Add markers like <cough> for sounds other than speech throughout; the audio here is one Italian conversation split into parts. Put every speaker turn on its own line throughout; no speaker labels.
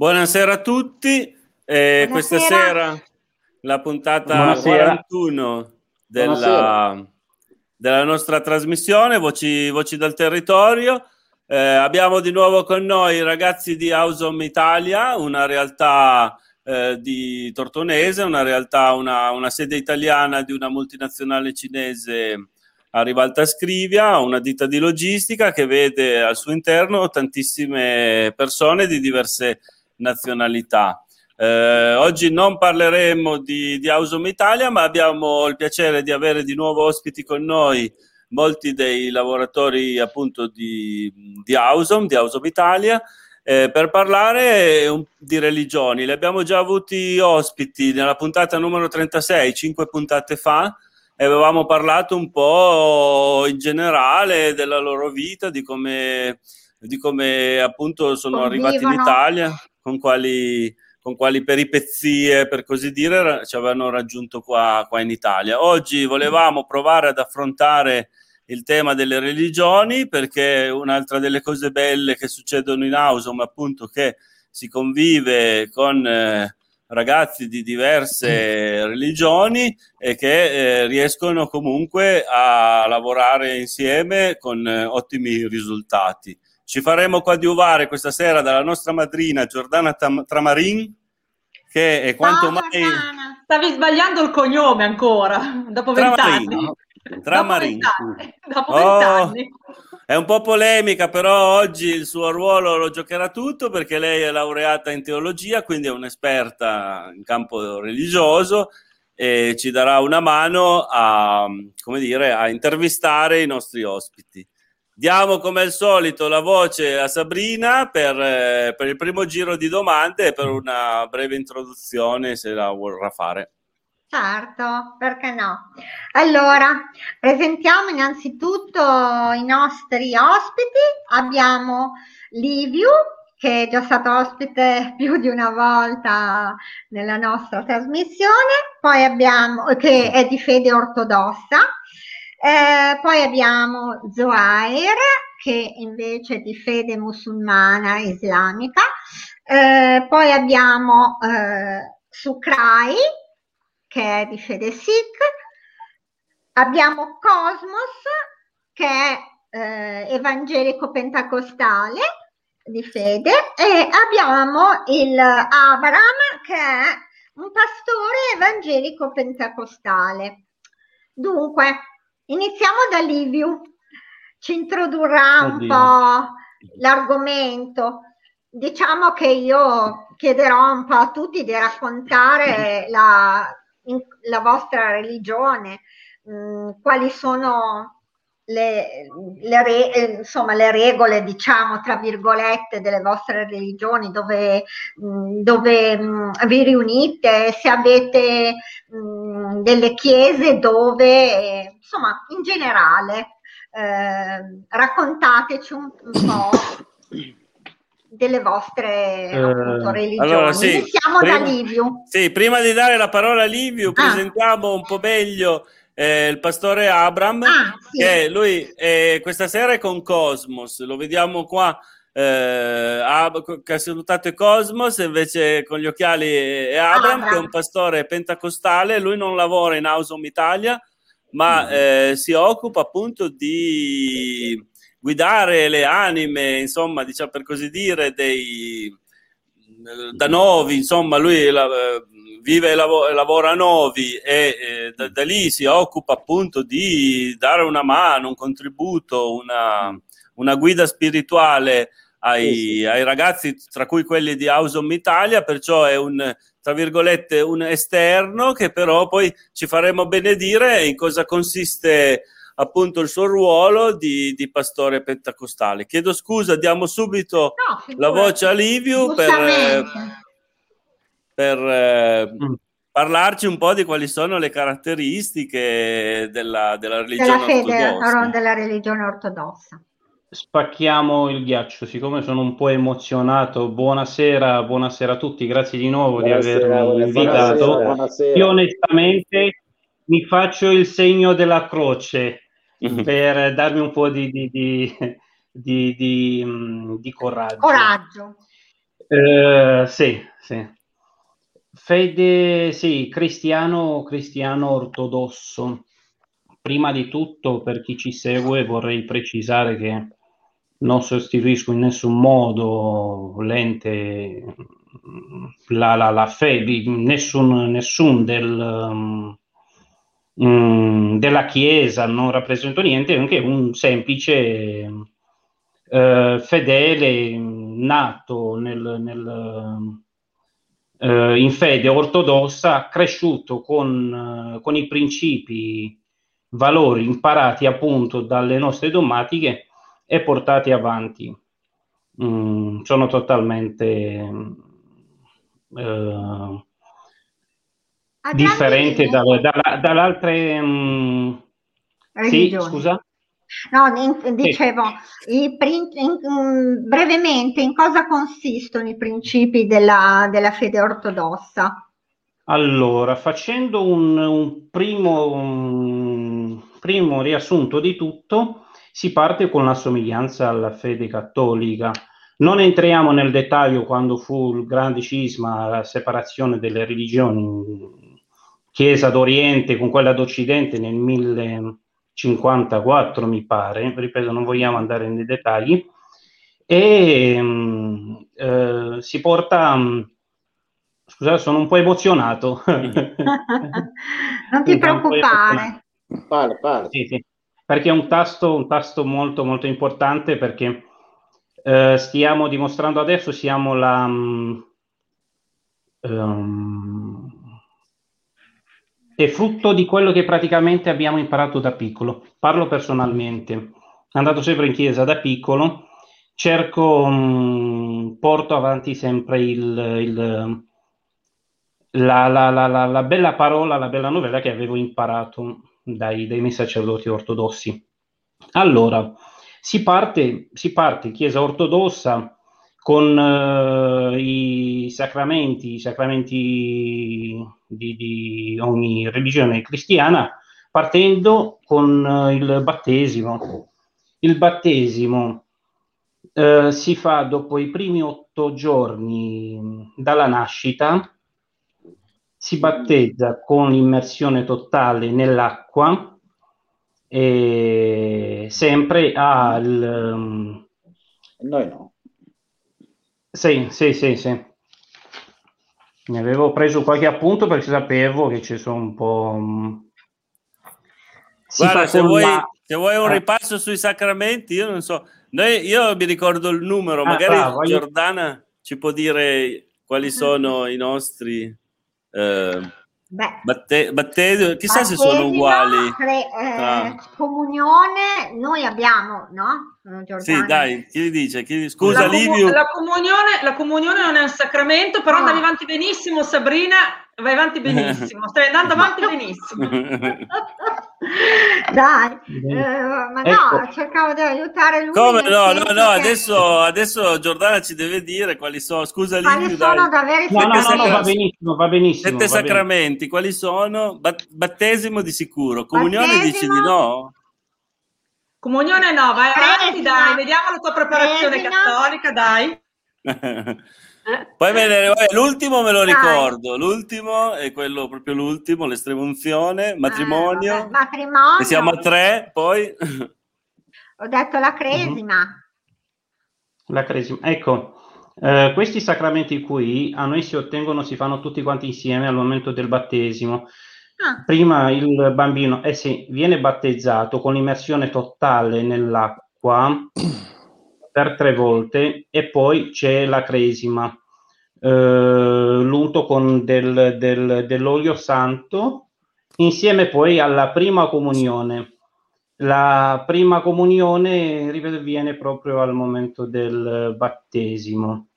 Buonasera a tutti. Eh, questa sera la puntata Buonasera. 41 della, della, nostra trasmissione Voci, Voci dal Territorio. Eh, abbiamo di nuovo con noi i ragazzi di Ausom Italia, una realtà eh, di Tortonese, una realtà, una, una, sede italiana di una multinazionale cinese a Rivalta Scrivia, una ditta di logistica che vede al suo interno tantissime persone di diverse nazionalità. Eh, oggi non parleremo di, di Ausom Italia, ma abbiamo il piacere di avere di nuovo ospiti con noi molti dei lavoratori appunto di, di Ausom, di Ausom Italia, eh, per parlare un, di religioni. Li abbiamo già avuti ospiti nella puntata numero 36, cinque puntate fa, e avevamo parlato un po' in generale della loro vita, di come, di come appunto sono Convivono. arrivati in Italia con quali, con quali peripezie, per così dire, ci avevano raggiunto qua, qua in Italia. Oggi volevamo provare ad affrontare il tema delle religioni perché un'altra delle cose belle che succedono in Ausum appunto che si convive con eh, ragazzi di diverse religioni e che eh, riescono comunque a lavorare insieme con eh, ottimi risultati. Ci faremo coadiuvare questa sera dalla nostra madrina Giordana Tam- Tramarin, che è quanto
Ciao,
mai...
Stavi sbagliando il cognome ancora, dopo vent'anni.
Tramarin.
Dopo vent'anni.
Oh, è un po' polemica, però oggi il suo ruolo lo giocherà tutto perché lei è laureata in teologia, quindi è un'esperta in campo religioso e ci darà una mano a, come dire, a intervistare i nostri ospiti. Diamo come al solito la voce a Sabrina per, eh, per, il primo giro di domande e per una breve introduzione se la vorrà fare.
Certo, perché no? Allora, presentiamo innanzitutto i nostri ospiti. Abbiamo Liviu, che è già stato ospite <laughs> più di una volta nella nostra trasmissione, poi abbiamo, che è di fede ortodossa, eh, poi abbiamo Zohair, che invece è di fede musulmana islamica. Eh, poi abbiamo eh, Sukrai, che è di fede Sikh. Abbiamo Cosmos, che è eh, evangelico pentecostale di fede. E abbiamo il Abraham, che è un pastore evangelico pentecostale. Dunque, Iniziamo da Liviu, ci introdurrà un Oddio. po' l'argomento. Diciamo che io chiederò un po' a tutti di raccontare la, la vostra religione, mh, mm, quali sono le, le, re, insomma, le regole, diciamo, tra virgolette, delle vostre religioni, dove, mm, dove mm, vi riunite, se avete mh, delle chiese dove, insomma, in generale, eh, raccontateci un, un po' delle vostre appunto, religioni. Allora, sì, Iniziamo
prima,
da Liviu.
Sì, prima di dare la parola a Liviu, ah. presentiamo un po' meglio eh, il pastore Abram, ah, sì. che lui eh, questa sera è con Cosmos, lo vediamo qua. Eh, che ha salutato Cosmos invece con gli occhiali è Abram, che è un pastore pentecostale lui non lavora in Ausom Italia ma mm-hmm. si occupa appunto di guidare le anime insomma diciamo per così dire dei da Novi insomma lui la, vive e lav- lavora a Novi e eh, da, da, lì si occupa appunto di dare una mano, un contributo, una, una guida spirituale ai, ai, ragazzi, tra cui quelli di Ausom Italia, perciò è un, tra virgolette, un esterno che però poi ci faremo benedire in cosa consiste appunto il suo ruolo di, di pastore pentecostale. Chiedo scusa, diamo subito no, la voce a Liviu per per eh, mm. parlarci un po' di quali sono le caratteristiche della, della religione della fede, ortodossa.
della religione ortodossa.
Spacchiamo il ghiaccio, siccome sono un po' emozionato. Buonasera, buonasera a tutti, grazie di nuovo buonasera, di avermi invitato. Buonasera, buonasera. Io onestamente mi faccio il segno della croce mm-hmm. per darmi un po' di, di, di, di, di, mm, di coraggio.
Coraggio
Uh, sì, sì. Fede, sì, cristiano, cristiano ortodosso. Prima di tutto, per chi ci segue, vorrei precisare che non sostituisco in nessun modo l'ente, la, la, la fede, nessun, nessun del, um, della Chiesa, non rappresento niente, anche un semplice uh, fedele nato nel, nel uh, in fede ortodossa, cresciuto con, uh, con i principi, valori imparati appunto dalle nostre domatiche e portati avanti. Mm, sono totalmente uh, differente da, da, dall'altre... Um, sì, scusa?
No, in, dicevo, sì. in, in, brevemente, in cosa consistono i principi della, della fede ortodossa?
Allora, facendo un, un, primo, un primo riassunto di tutto, si parte con la somiglianza alla fede cattolica. Non entriamo nel dettaglio quando fu il grande cisma, la separazione delle religioni, Chiesa d'Oriente con quella d'Occidente nel 1054, mi pare, ripeto, non vogliamo andare nei dettagli, e um, eh, si porta... Um, scusate, sono un po' emozionato. <laughs>
non ti preoccupare.
Parla, parla. Sì, sì perché è un tasto, un tasto molto molto importante perché eh, stiamo dimostrando adesso, siamo la... Um, è frutto di quello che praticamente abbiamo imparato da piccolo. Parlo personalmente, andato sempre in chiesa da piccolo, cerco, um, porto avanti sempre il, il, la, la, la, la, bella parola, la bella novella che avevo imparato dai, dai miei sacerdoti ortodossi. Allora, si parte, si parte Chiesa ortodossa con uh, i sacramenti, i sacramenti di, di, ogni religione cristiana, partendo con uh, il battesimo. Il battesimo uh, si fa dopo i primi otto giorni dalla nascita, si battezza con immersione totale nell'acqua e sempre al... Um,
Noi no.
Sì, sì, sì, sì. Ne avevo preso qualche appunto perché sapevo che ci sono un po'... Um,
Guarda, se vuoi, la... se vuoi, un eh. ripasso sui sacramenti, io non so, Noi, io mi ricordo il numero, ah, magari bravo, Giordana io... ci può dire quali sono i nostri... Eh, Beh, batte- battesimo, chissà se sono uguali.
Cre- eh, ah. Comunione, noi abbiamo, no?
Giordano. Sì, dai, chi dice? Chi... Scusa,
la, comu- la, comunione, la comunione non è un sacramento, però no. andavi avanti benissimo, Sabrina, vai avanti <laughs> benissimo, stai andando avanti benissimo. <laughs>
Dai, eh, ma ecco. no, cercavo di aiutare lui.
Come no, no, no, che... adesso, adesso Giordana ci deve dire quali sono, scusa
Quali sono dai. da avere
no, no, no, no, va benissimo, va benissimo.
Sette
va
sacramenti, benissimo. quali sono? Battesimo di sicuro, comunione battesimo? dici di no?
Comunione no, vai avanti, dai, vediamo la tua preparazione Presina. cattolica, dai. <laughs>
Poi vedere, l'ultimo me lo ricordo, l'ultimo è quello proprio l'ultimo, l'estrema unzione, matrimonio. Ah,
matrimonio.
E siamo a tre, poi...
Ho detto la cresima.
La cresima, ecco. Eh, questi sacramenti qui a noi si ottengono, si fanno tutti quanti insieme al momento del battesimo. Ah. Prima il bambino eh sì, viene battezzato con immersione totale nell'acqua per tre volte e poi c'è la cresima, eh, l'unto con del, del, dell'olio santo insieme poi alla prima comunione. La prima comunione viene proprio al momento del battesimo.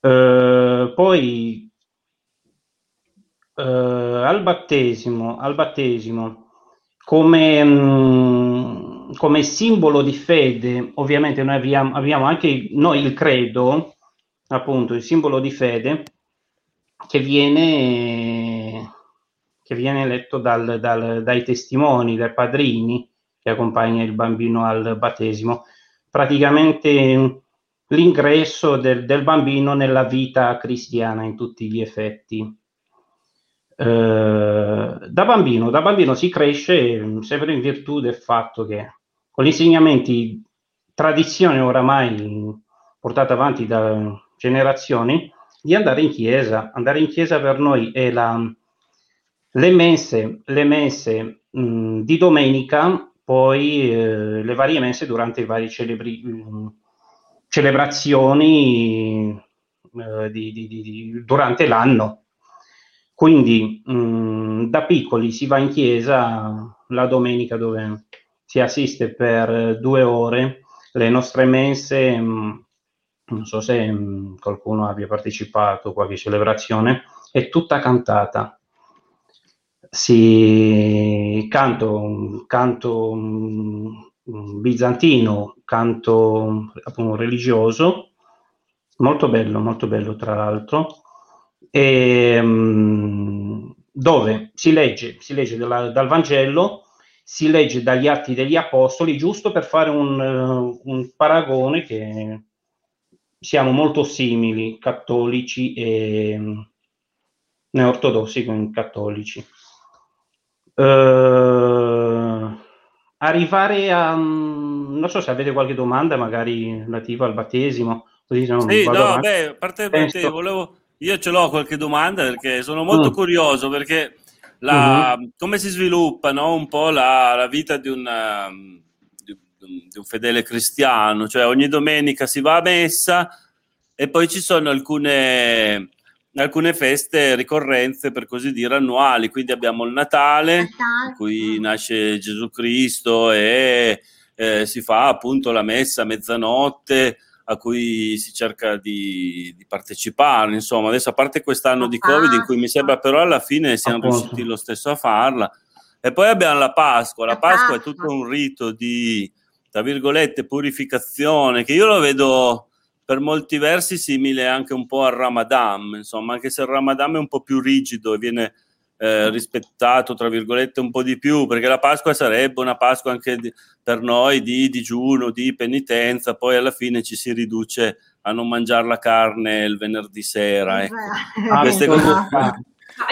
Eh, poi eh, al battesimo, al battesimo come, mh, mm, come, simbolo di fede, ovviamente noi abbiamo, abbiamo anche noi il credo, appunto il simbolo di fede, che viene, che viene letto dal, dal, dai testimoni, dai padrini che accompagna il bambino al battesimo. Praticamente l'ingresso del, del, bambino nella vita cristiana in tutti gli effetti. Eh, da, bambino, da bambino si cresce sempre in virtù del fatto che con gli insegnamenti, tradizione oramai portata avanti da generazioni, di andare in chiesa. Andare in chiesa per noi è la, le messe, le messe mh, di domenica, poi eh, le varie messe durante i vari celebri, mh, celebrazioni eh, di, di, di, durante l'anno. Quindi mh, da piccoli si va in chiesa la domenica dove si assiste per due ore, le nostre messe, mh, non so se mh, qualcuno abbia partecipato a qualche celebrazione, è tutta cantata. Si canto, canto bizantino, canto appunto religioso, molto bello, molto bello tra l'altro, e, dove? Si legge, si legge dalla, dal Vangelo, si legge dagli Atti degli Apostoli, giusto per fare un, uh, un paragone che siamo molto simili, cattolici e um, neortodossi con cattolici. Uh, arrivare a non so se avete qualche domanda magari relativa al battesimo così
non sì, no, avanti. beh, a parte Penso... volevo io ce l'ho qualche domanda perché sono molto mm. curioso perché la, mm-hmm. come si sviluppa no, un po' la, la vita di, una, di, di, un fedele cristiano cioè ogni domenica si va a messa e poi ci sono alcune alcune feste, ricorrenze per così dire annuali. Quindi abbiamo il Natale, in cui nasce Gesù Cristo e eh, si fa appunto la messa a mezzanotte a cui si cerca di, di, partecipare. Insomma, adesso a parte quest'anno di Covid, in cui mi sembra però alla fine siamo riusciti lo stesso a farla. E poi abbiamo la Pasqua. La Pasqua è tutto un rito di, tra virgolette, purificazione che io lo vedo per molti versi simile anche un po' al Ramadan, insomma, anche se il Ramadan è un po' più rigido e viene eh, rispettato, tra virgolette, un po' di più, perché la Pasqua sarebbe una Pasqua anche di, per noi di digiuno, di penitenza, poi alla fine ci si riduce a non mangiare la carne il venerdì sera. Ecco. Ah, queste cose,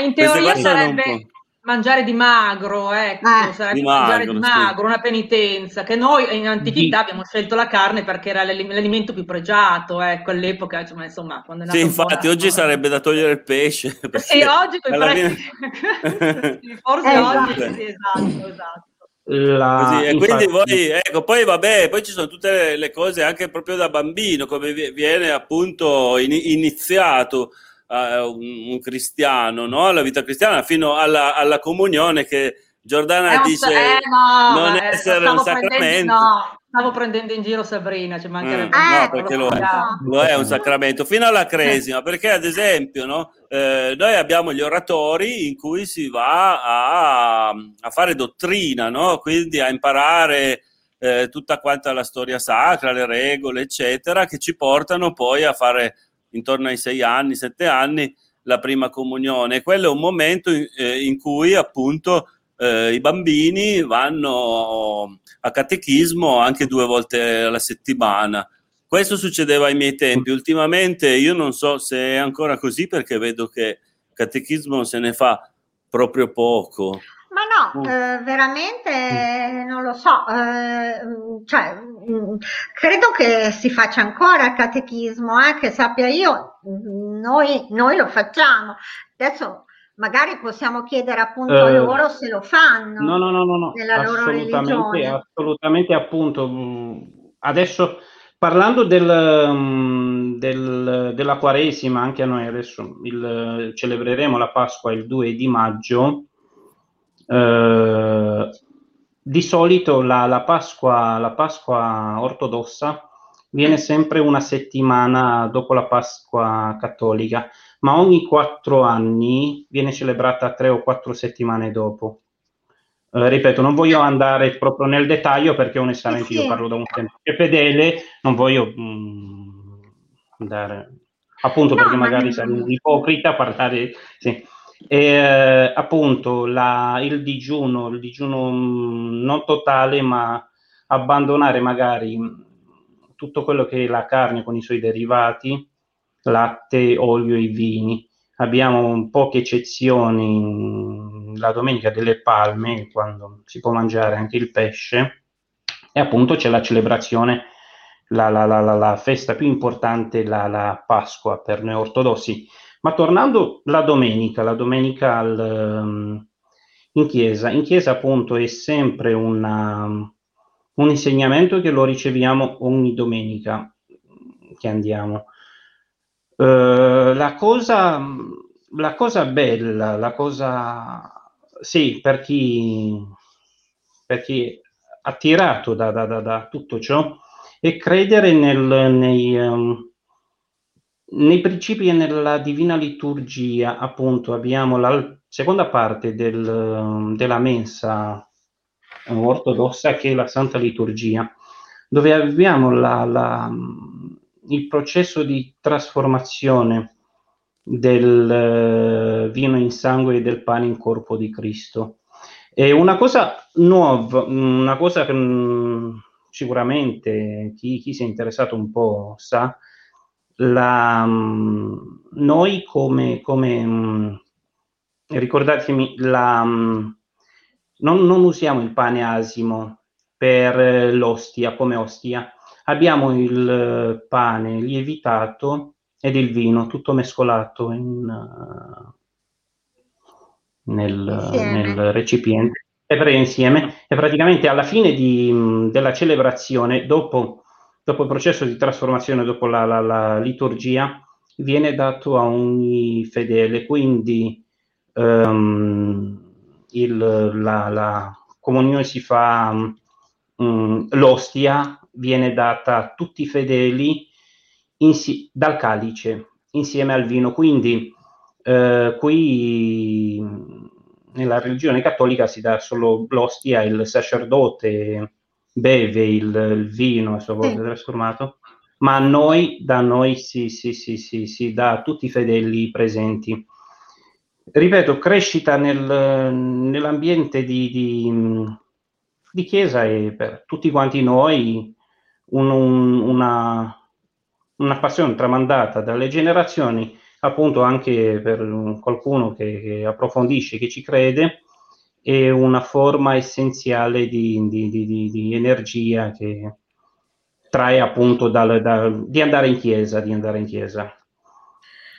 in teoria sarebbe mangiare di magro, ecco, eh, sarebbe di mangiare magro, di magro, sì. una penitenza, che noi in antichità abbiamo scelto la carne perché era l'alimento più pregiato, ecco, all'epoca, insomma, insomma quando è
Sì, infatti, oggi no? sarebbe da togliere il pesce. <laughs>
Sì, oggi con prezzi... fine... <laughs> <laughs> forse eh, oggi, esatto. sì, esatto, esatto.
La... Così, e quindi voi, ecco, poi vabbè, poi ci sono tutte le, le, cose anche proprio da bambino, come viene appunto in, iniziato uh, un, un, cristiano, no? alla vita cristiana, fino alla, alla comunione che Giordana dice
eh, no, non eh, essere un sacramento. No, stavo prendendo in giro Sabrina, ci mancherebbe. Mm,
no, perché lo è, lo è, un sacramento, fino alla cresima, perché ad esempio no, eh, noi abbiamo gli oratori in cui si va a, a fare dottrina, no? quindi a imparare eh, tutta quanta la storia sacra, le regole, eccetera, che ci portano poi a fare intorno ai sei anni, sette anni, la prima comunione. Quello è un momento in, eh, in cui appunto eh, i bambini vanno a catechismo anche due volte alla settimana. Questo succedeva ai miei tempi. Ultimamente io non so se è ancora così perché vedo che catechismo se ne fa proprio poco.
Ma no, mm. eh, veramente non lo so, eh, cioè, mm, credo che si faccia ancora il catechismo, eh, che sappia io, noi, noi, lo facciamo. Adesso magari possiamo chiedere appunto a eh, loro se lo fanno.
No, no, no, no, no. nella loro assolutamente, assolutamente appunto. Mm, adesso parlando del, del, della Quaresima, anche a noi adesso il, celebreremo la Pasqua il 2 di maggio eh, di solito la, la, Pasqua, la Pasqua ortodossa viene sempre una settimana dopo la Pasqua cattolica, ma ogni quattro anni viene celebrata tre o quattro settimane dopo. Eh, ripeto, non voglio andare proprio nel dettaglio perché onestamente io parlo da un tempo che fedele, non voglio mh, mm, andare appunto no, perché magari sarei ipocrita a parlare. Sì. E, eh, appunto la, il digiuno, il digiuno mm, non totale, ma abbandonare magari tutto quello che è la carne con i suoi derivati, latte, olio e vini. Abbiamo poche eccezioni la domenica delle palme, quando si può mangiare anche il pesce, e appunto c'è la celebrazione, la, la, la, la festa più importante, la, Pasqua per noi ortodossi. Ma tornando la domenica, la domenica al, ehm, in chiesa, in chiesa appunto è sempre una, un insegnamento che lo riceviamo ogni domenica che andiamo. Uh, la, cosa, la cosa bella, la cosa, sì, per chi, per chi attirato da, da, da, da tutto ciò, è credere nel, nei, um, nei principi e nella divina liturgia, appunto, abbiamo la seconda parte del, della mensa ortodossa che è la Santa Liturgia, dove abbiamo la, la, il processo di trasformazione del vino in sangue e del pane in corpo di Cristo. È una cosa nuova, una cosa che mh, sicuramente chi, chi si è interessato un po' sa, la, noi come, come ricordatemi, la, non, non, usiamo il pane asimo per l'ostia come ostia, abbiamo il pane lievitato ed il vino tutto mescolato in, nel, nel recipiente. E insieme. E praticamente alla fine di, della celebrazione dopo dopo il processo di trasformazione, dopo la, la, la liturgia, viene dato a ogni fedele. Quindi um, il, la, la, comunione si fa, um, l'ostia viene data a tutti i fedeli insi- dal calice insieme al vino. Quindi uh, qui nella religione cattolica si dà solo l'ostia, il sacerdote beve il, il vino a sua volta sì. trasformato, ma a noi, da noi si, si, si, si, si dà a tutti i fedeli presenti. Ripeto, crescita nel, nell'ambiente di, di, di, chiesa e per tutti quanti noi un, un, una, una passione tramandata dalle generazioni, appunto anche per qualcuno che, che approfondisce, che ci crede, è una forma essenziale di, di, di, di energia che trae appunto dal, dal, di andare in chiesa, di andare in chiesa.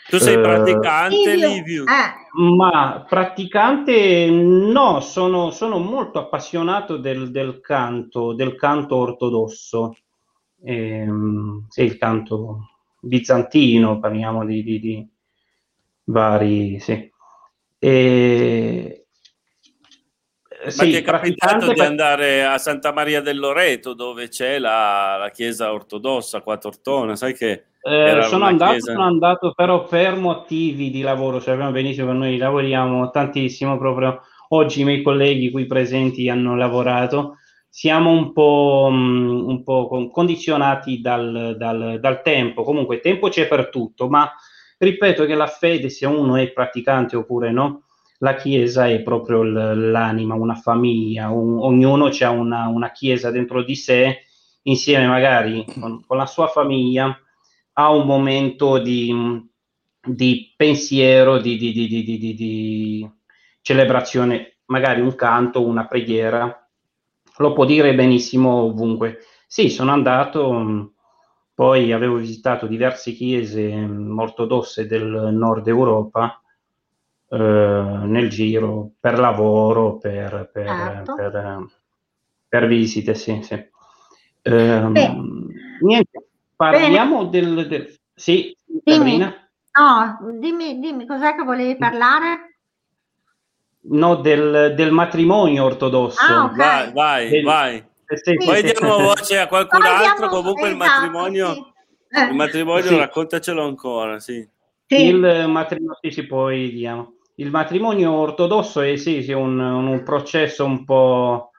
Tu sei uh, praticante, Livio?
Eh. Ma praticante no, sono, sono molto appassionato del, del, canto, del canto ortodosso, ehm, sì, il canto bizantino, parliamo di, di, di vari, sì. E,
ma sì, ti è capitato di andare a Santa Maria del Loreto dove c'è la, la chiesa ortodossa qua a Tortona, sai che
eh, sono, andato, chiesa... sono andato però per motivi di lavoro, sappiamo benissimo che noi lavoriamo tantissimo proprio oggi i miei colleghi qui presenti hanno lavorato. Siamo un po', mm, un po condizionati dal, dal, dal tempo. Comunque tempo c'è per tutto ma ripeto che la fede sia uno è praticante oppure no la Chiesa è proprio l'anima, una famiglia, un, ognuno ha una, una, Chiesa dentro di sé, insieme magari con, con la sua famiglia, ha un momento di, di pensiero, di, di, di, celebrazione, magari un canto, una preghiera, lo può dire benissimo ovunque. Sì, sono andato, poi avevo visitato diverse chiese ortodosse del nord Europa, eh, nel giro per lavoro, per, per, certo. per, per visite, sì, sì. Eh, niente, parliamo del, del, Sì,
dimmi. No, dimmi, dimmi, cos'è che volevi parlare?
No, del, del matrimonio ortodosso. Ah,
okay. Vai, vai, del, vai. Eh, sì, Poi sì, diamo voce a qualcun altro, comunque esatto, il matrimonio, sì. il matrimonio raccontacelo ancora, sì.
Il matrimonio, sì, sì, poi diamo il matrimonio ortodosso è sì, sì un, un, processo un po'...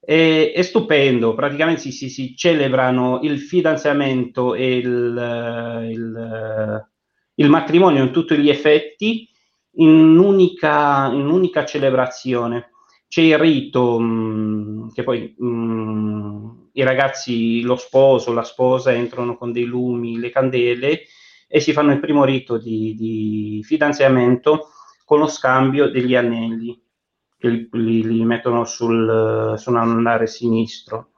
È, è stupendo, praticamente si, si, si, celebrano il fidanzamento e il, il, il, matrimonio in tutti gli effetti in un'unica, in un'unica celebrazione. c'è il rito mm, che poi mh, mm, i ragazzi, lo sposo, la sposa entrano con dei lumi, le candele e si fanno il primo rito di, di fidanzamento con lo scambio degli anelli che li, li, li mettono sul, sull'andare sinistro.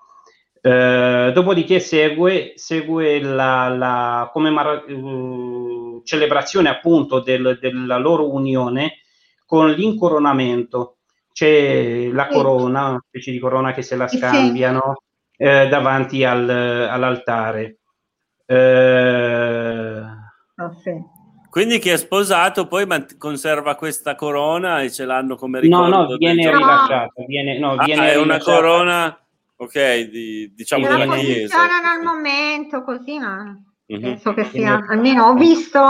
Eh, dopodiché segue, segue la, la commemora- uh, celebrazione appunto del, della loro unione con l'incoronamento. C'è la corona, una specie di corona che se la scambiano eh, davanti al, all'altare.
Eh, oh, sì. Quindi chi è sposato poi conserva questa corona e ce l'hanno come ricordo?
No, no, viene rilasciata. Viene, no,
ah,
viene
è una corona, ok, di, diciamo
della Chiesa. La al momento così, ma mm-hmm. penso che sia, almeno ho visto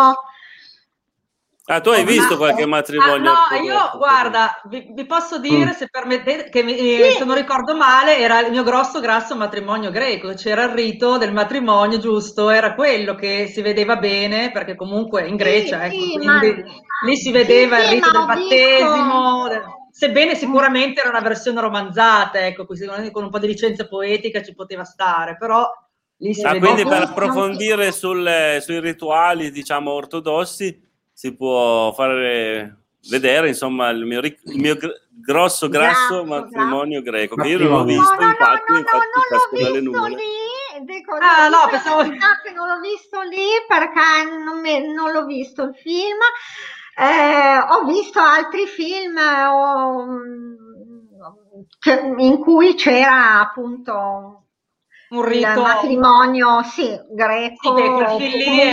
Ah, tu hai visto qualche matrimonio?
Ah, no, io guarda, vi, vi posso dire, mm. se permettete, che mi, sì. se non ricordo male, era il mio grosso, grasso matrimonio greco. C'era il rito del matrimonio, giusto? Era quello che si vedeva bene, perché comunque in Grecia, sì, ecco, sì, quindi ma... lì si vedeva il rito del battesimo. Sebbene sicuramente era una versione romanzata, ecco, con un po' di licenza poetica ci poteva stare, però lì si
ah, vedeva. Quindi per approfondire sul, sui rituali, diciamo, ortodossi si può fare vedere insomma il mio, ric- il mio gr- grosso grasso matrimonio greco che io non l'ho visto no, no, infatti,
no,
infatti
non l'ho visto lì dico, ah, no, pensavo... che non l'ho visto lì perché non, mi, non l'ho visto il film. Eh, ho visto altri film oh, che, in cui c'era appunto un rito il matrimonio sì, greco sì, film lì è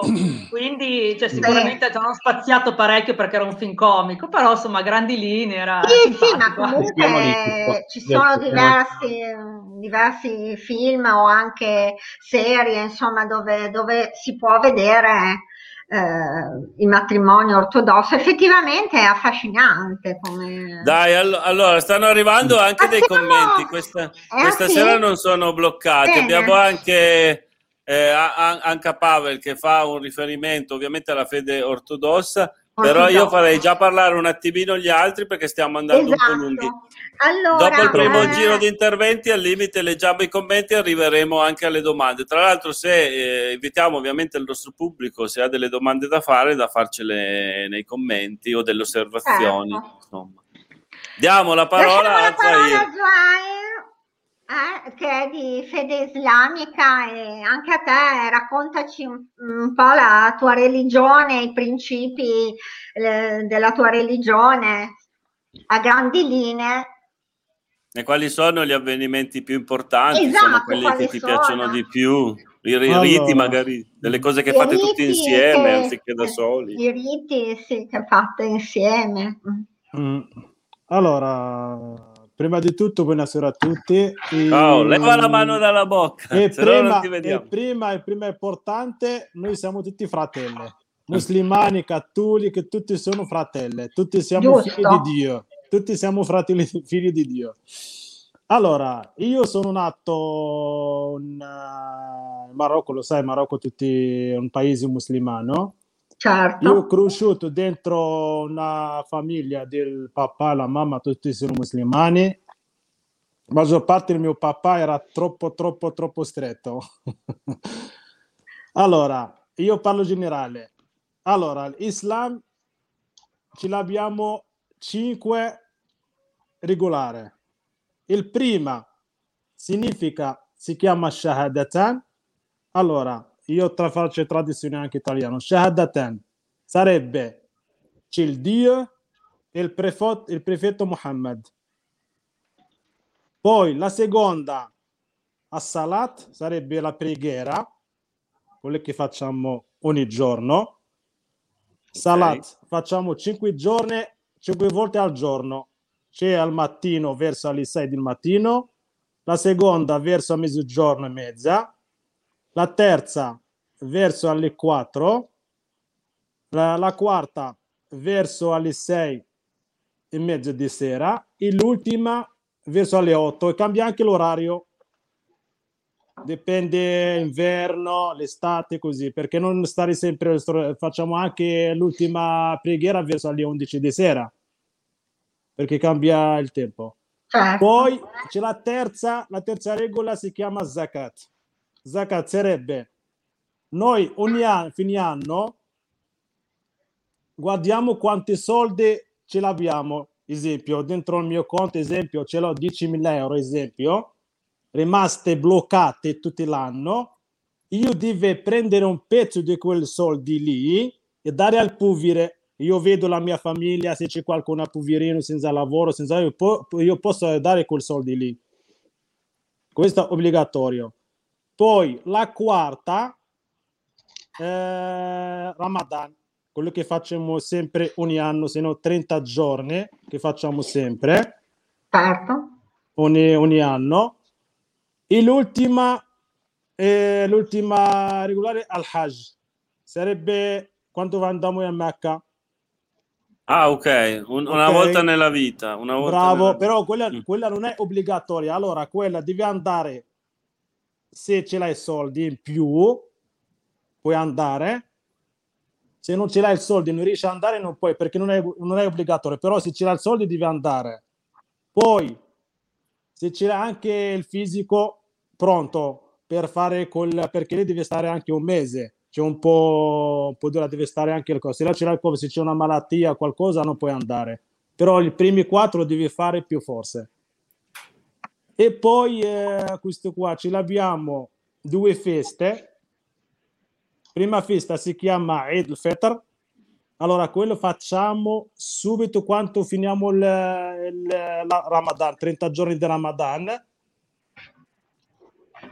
<clears throat>
quindi cioè, sicuramente ci hanno spaziato parecchio perché era un film comico però insomma a grandi linee era
sì sì ma comunque ci sono diversi, diversi film o anche serie insomma dove, dove si può vedere eh, il matrimonio ortodosso effettivamente è affascinante come...
dai all- allora stanno arrivando anche dei commenti questa, eh, questa sì? sera non sono bloccati Bene. abbiamo anche eh, Anca Pavel che fa un riferimento ovviamente alla fede ortodossa però io farei già parlare un attimino gli altri perché stiamo andando esatto. un po' esatto. lunghi. Allora, Dopo il primo eh... giro di interventi, al limite leggiamo i commenti e arriveremo anche alle domande. Tra l'altro, se eh, invitiamo ovviamente il nostro pubblico, se ha delle domande da fare, da farcele nei commenti o delle osservazioni. Certo. Insomma. Diamo la parola a Zahir
eh, che è di fede islamica e anche a te raccontaci un, un po' la tua religione, i principi eh, della tua religione a grandi linee.
E quali sono gli avvenimenti più importanti? Esatto, sono quelli che ti sono? piacciono di più? I riti allora, magari, delle cose che fate tutti insieme che, anziché da soli.
I riti sì, che fate insieme.
Mm. Allora, prima di tutto, buonasera a tutti.
E, oh, leva la mano dalla bocca,
e prima, e prima, e prima importante, noi siamo tutti fratelli, muslimani, cattolici, tutti sono fratelli, tutti siamo Giusto. figli di Dio, tutti siamo fratelli <laughs> figli di Dio. Allora, io sono nato in, uh, in Marocco, lo sai, Marocco è un paese musulmano,
Certo.
Io ho cresciuto dentro una famiglia del papà, la mamma, tutti sono musulmani. La maggior parte del mio papà era troppo, troppo, troppo stretto. <laughs> allora, io parlo generale. Allora, l'Islam ce l'abbiamo cinque regolari. Il primo significa, si chiama Shahadatan. Allora, io tra, faccio traduzione anche italiano, Shahadatan sarebbe c'è il Dio e il, prefetto, il prefetto Muhammad. Poi la seconda, As-Salat, sarebbe la preghiera, quelle che facciamo ogni giorno. Salat okay. facciamo cinque giorni, cinque volte al giorno. C'è al mattino verso le 6 del mattino, la seconda verso a mezzogiorno e mezza, la terza verso alle 4, la, la quarta verso alle 6 e mezzo di sera e l'ultima verso alle 8 e cambia anche l'orario. Dipende inverno, l'estate così perché non stare sempre facciamo anche l'ultima preghiera verso alle 11 di sera perché cambia il tempo. Certo. Poi c'è la terza, la terza regola si chiama zakat. Zakat sarebbe noi ogni anno, fine anno, guardiamo quanti soldi ce l'abbiamo. Esempio, dentro il mio conto, esempio, ce l'ho 10.000 euro, esempio, rimaste bloccate tutto l'anno. Io devo prendere un pezzo di quei soldi lì e dare al povero. Io vedo la mia famiglia, se c'è qualcuno poverino senza lavoro, senza... io posso dare quei soldi lì. Questo è obbligatorio. Poi la quarta, eh, Ramadan, quello che facciamo sempre ogni anno, se no 30 giorni che facciamo sempre.
Certo.
Ogni, ogni anno. E l'ultima, eh, l'ultima regolare al-Hajj. Sarebbe quando andiamo a Mecca.
Ah, ok, Un, una okay. volta nella vita. Una volta
Bravo, nella... però quella, mm. quella, non è obbligatoria. Allora, quella devi andare se ce l'hai soldi in più, puoi andare. Se non ce l'hai i soldi, non riesci ad andare, non puoi perché non è, non è obbligatorio. Però se ce l'hai i soldi, devi andare. Poi, se ce l'hai anche il fisico pronto per fare col perché lì devi stare anche un mese. C'è un po', un po' dura, deve stare anche il coso. Se là l'hai il se c'è una malattia, qualcosa, non puoi andare. Però i primi quattro devi fare più forse. E poi eh, questo qua ce l'abbiamo due feste. Prima festa si chiama Eid al-Fitr. Allora, quello facciamo subito quando finiamo il, il Ramadan, 30 giorni di Ramadan.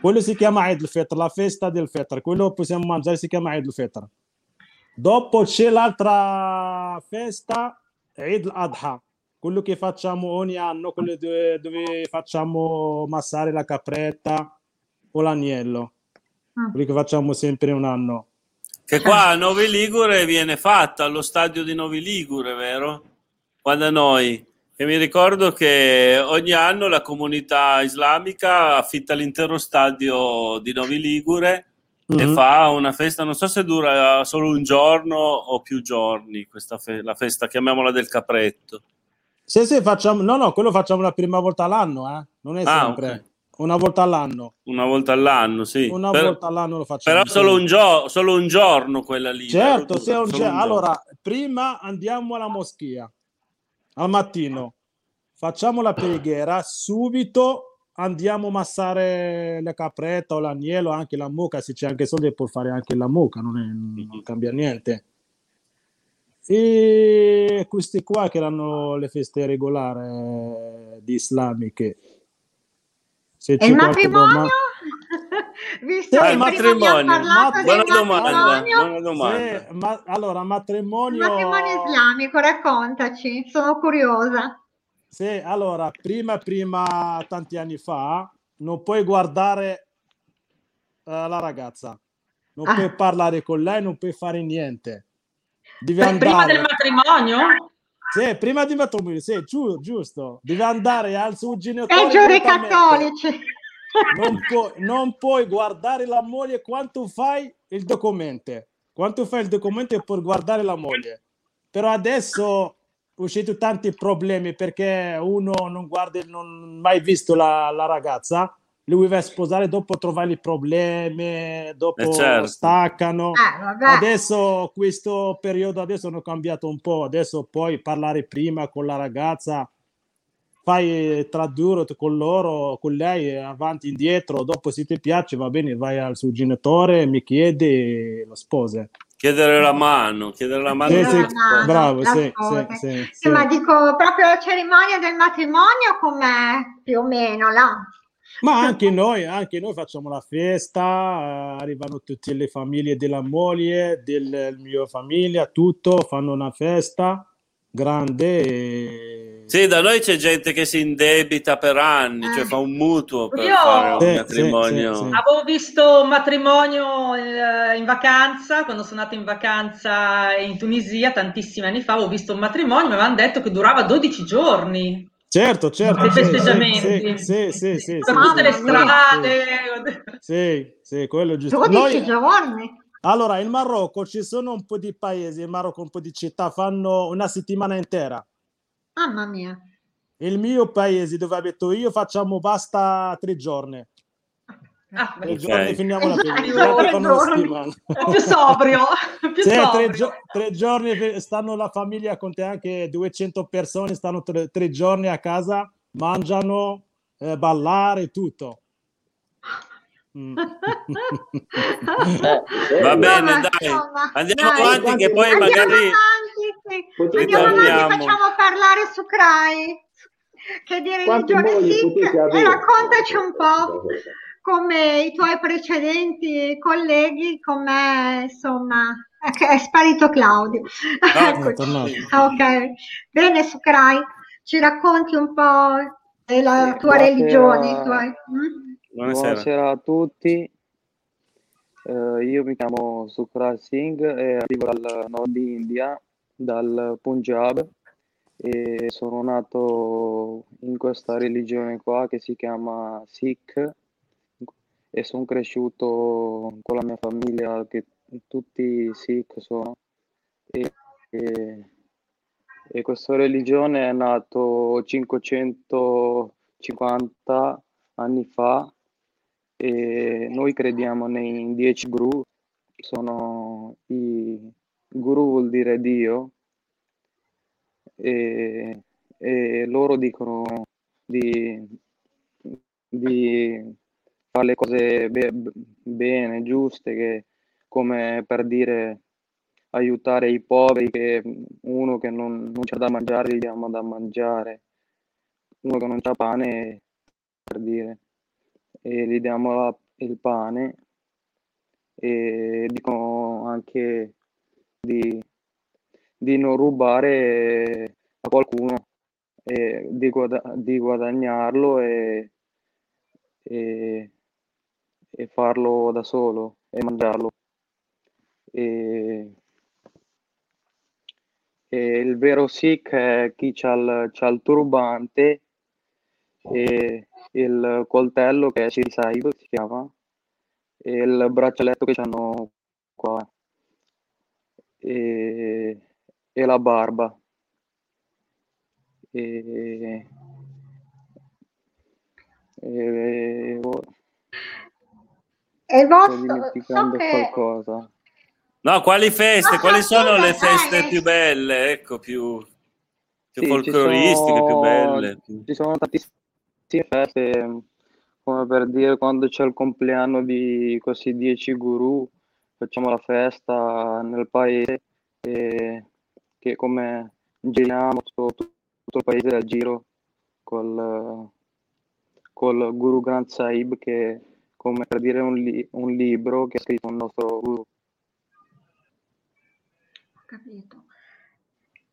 Quello si chiama Eid al-Fitr, la festa del Fitr. Quello possiamo mangiare, si chiama Eid al-Fitr. Dopo c'è l'altra festa, Eid al-Adha quello che facciamo ogni anno, quello dove, dove facciamo massare la capretta o l'agnello, quello che facciamo sempre un anno.
Che qua a Novi Ligure viene fatta allo stadio di Novi Ligure, vero? Qua da noi. E mi ricordo che ogni anno la comunità islamica affitta l'intero stadio di Novi Ligure mm-hmm. e fa una festa, non so se dura solo un giorno o più giorni, questa fe- la festa, chiamiamola del capretto.
Sì, sì, facciamo, no, no, quello facciamo la prima volta all'anno, eh? non è ah, sempre. Okay. Una volta all'anno.
Una volta all'anno, sì.
Una per, volta all'anno lo facciamo.
Però solo un, gio- solo un, giorno quella lì.
Certo, sì, un gi- un allora, prima andiamo alla moschea, al mattino, facciamo la preghiera, subito andiamo a massare la capretta o l'agnello, anche la mucca, se c'è anche soldi può fare anche la mucca, non, è, non cambia niente. E queste qua che erano le feste regolari eh, di islamiche.
Se e il matrimonio?
Visto eh, il matrimonio, mat- buona, domanda, buona domanda.
Sì, ma, allora, matrimonio...
Il matrimonio islamico, raccontaci, sono curiosa.
Sì, allora, prima, prima, tanti anni fa, non puoi guardare uh, la ragazza, non ah. puoi parlare con lei, non puoi fare niente
Deve andare... Prima del matrimonio?
Sì, prima di matrimonio, sì, giu- giusto. Deve andare al suo genitore.
Peggio dei cattolici.
Non, pu- non puoi guardare la moglie quanto fai il documento. Quanto fai il documento per guardare la moglie. Però adesso uscito tanti problemi perché uno non guarda, non mai visto la, la ragazza lui va a sposare dopo trovare i problemi, dopo eh certo. staccano. Eh, adesso questo periodo adesso hanno cambiato un po', adesso puoi parlare prima con la ragazza, fai tradurre con loro, con lei avanti e indietro, dopo se ti piace va bene, vai al suo genitore, mi chiede lo sposa.
Chiedere la mano, chiedere la mano.
Sì, sì, bravo, sì, sì,
sì, ma dico proprio la cerimonia del matrimonio com'è più o meno là?
Ma anche noi, anche noi facciamo la festa, eh, arrivano tutte le famiglie della moglie, della mia famiglia, tutto, fanno una festa grande. E...
Sì, da noi c'è gente che si indebita per anni, cioè fa un mutuo per Io... fare un sì, matrimonio. Sì, sì,
Avevo visto un matrimonio eh, in vacanza, quando sono andata in vacanza in Tunisia tantissimi anni fa, avevo visto un matrimonio, mi avevano detto che durava 12 giorni.
Certo, certo.
I festeggiamenti.
Sì, sì, sì.
Per tutte le strade.
Sì, sì, quello è giusto.
12 Noi... giorni.
Allora, in Marocco ci sono un po' di paesi, in Marocco un po' di città, fanno una settimana intera.
Mamma mia.
Il mio paese dove abito io facciamo basta tre giorni.
Ah,
tre giorni finiamo la famiglia.
È più sobrio. <laughs> Più
sì,
sobrio.
Tre, gio- tre, giorni stanno la famiglia con te, anche 200 persone stanno tre, tre giorni a casa, mangiano, eh, ballare, tutto.
Mm. Va bene, no, dai, insomma, andiamo dai, avanti quanti, che poi andiamo magari
avanti, andiamo avanti, facciamo parlare su Crai che di religione Sikh e raccontaci un po' come i tuoi precedenti colleghi, come insomma è sparito Claudio.
No,
ok, bene su Crai, ci racconti un po' della tua Buonasera. religione. Tuoi,
hm? Buonasera. Buonasera. a tutti, uh, io mi chiamo Sukra Singh e arrivo dal nord India, dal Punjab e sono nato in questa religione qua che si chiama Sikh e sono cresciuto con la mia famiglia che tutti Sikh sono e, e, e questa religione è nata 550 anni fa e noi crediamo nei dieci guru, sono i guru vuol dire Dio, e, e loro dicono di, di fare le cose be- bene, giuste, che, come per dire aiutare i poveri, che uno che non, non c'ha da mangiare gli diamo da mangiare, uno che non c'ha pane, per dire e gli diamo la, il pane e dicono anche di, di non rubare a qualcuno e di, guada- di guadagnarlo e, e, e, farlo da solo e mangiarlo. E, e il vero Sikh è chi ha il, il turbante e il coltello che è Saib si chiama e il braccialetto che hanno qua e, e la barba. E, e,
e il vostro
sto dimenticando so che... qualcosa.
No quali feste? Quali sono le feste più belle? Ecco più, più sì, folcloristiche sono, più belle
ci sono tantissime sì, feste, come per dire quando c'è il compleanno di questi dieci guru, facciamo la festa nel paese e che come giriamo tutto, tutto il paese da giro col, col Guru Granth Sahib che come per dire un, li, un libro che ha scritto il nostro guru.
Capito.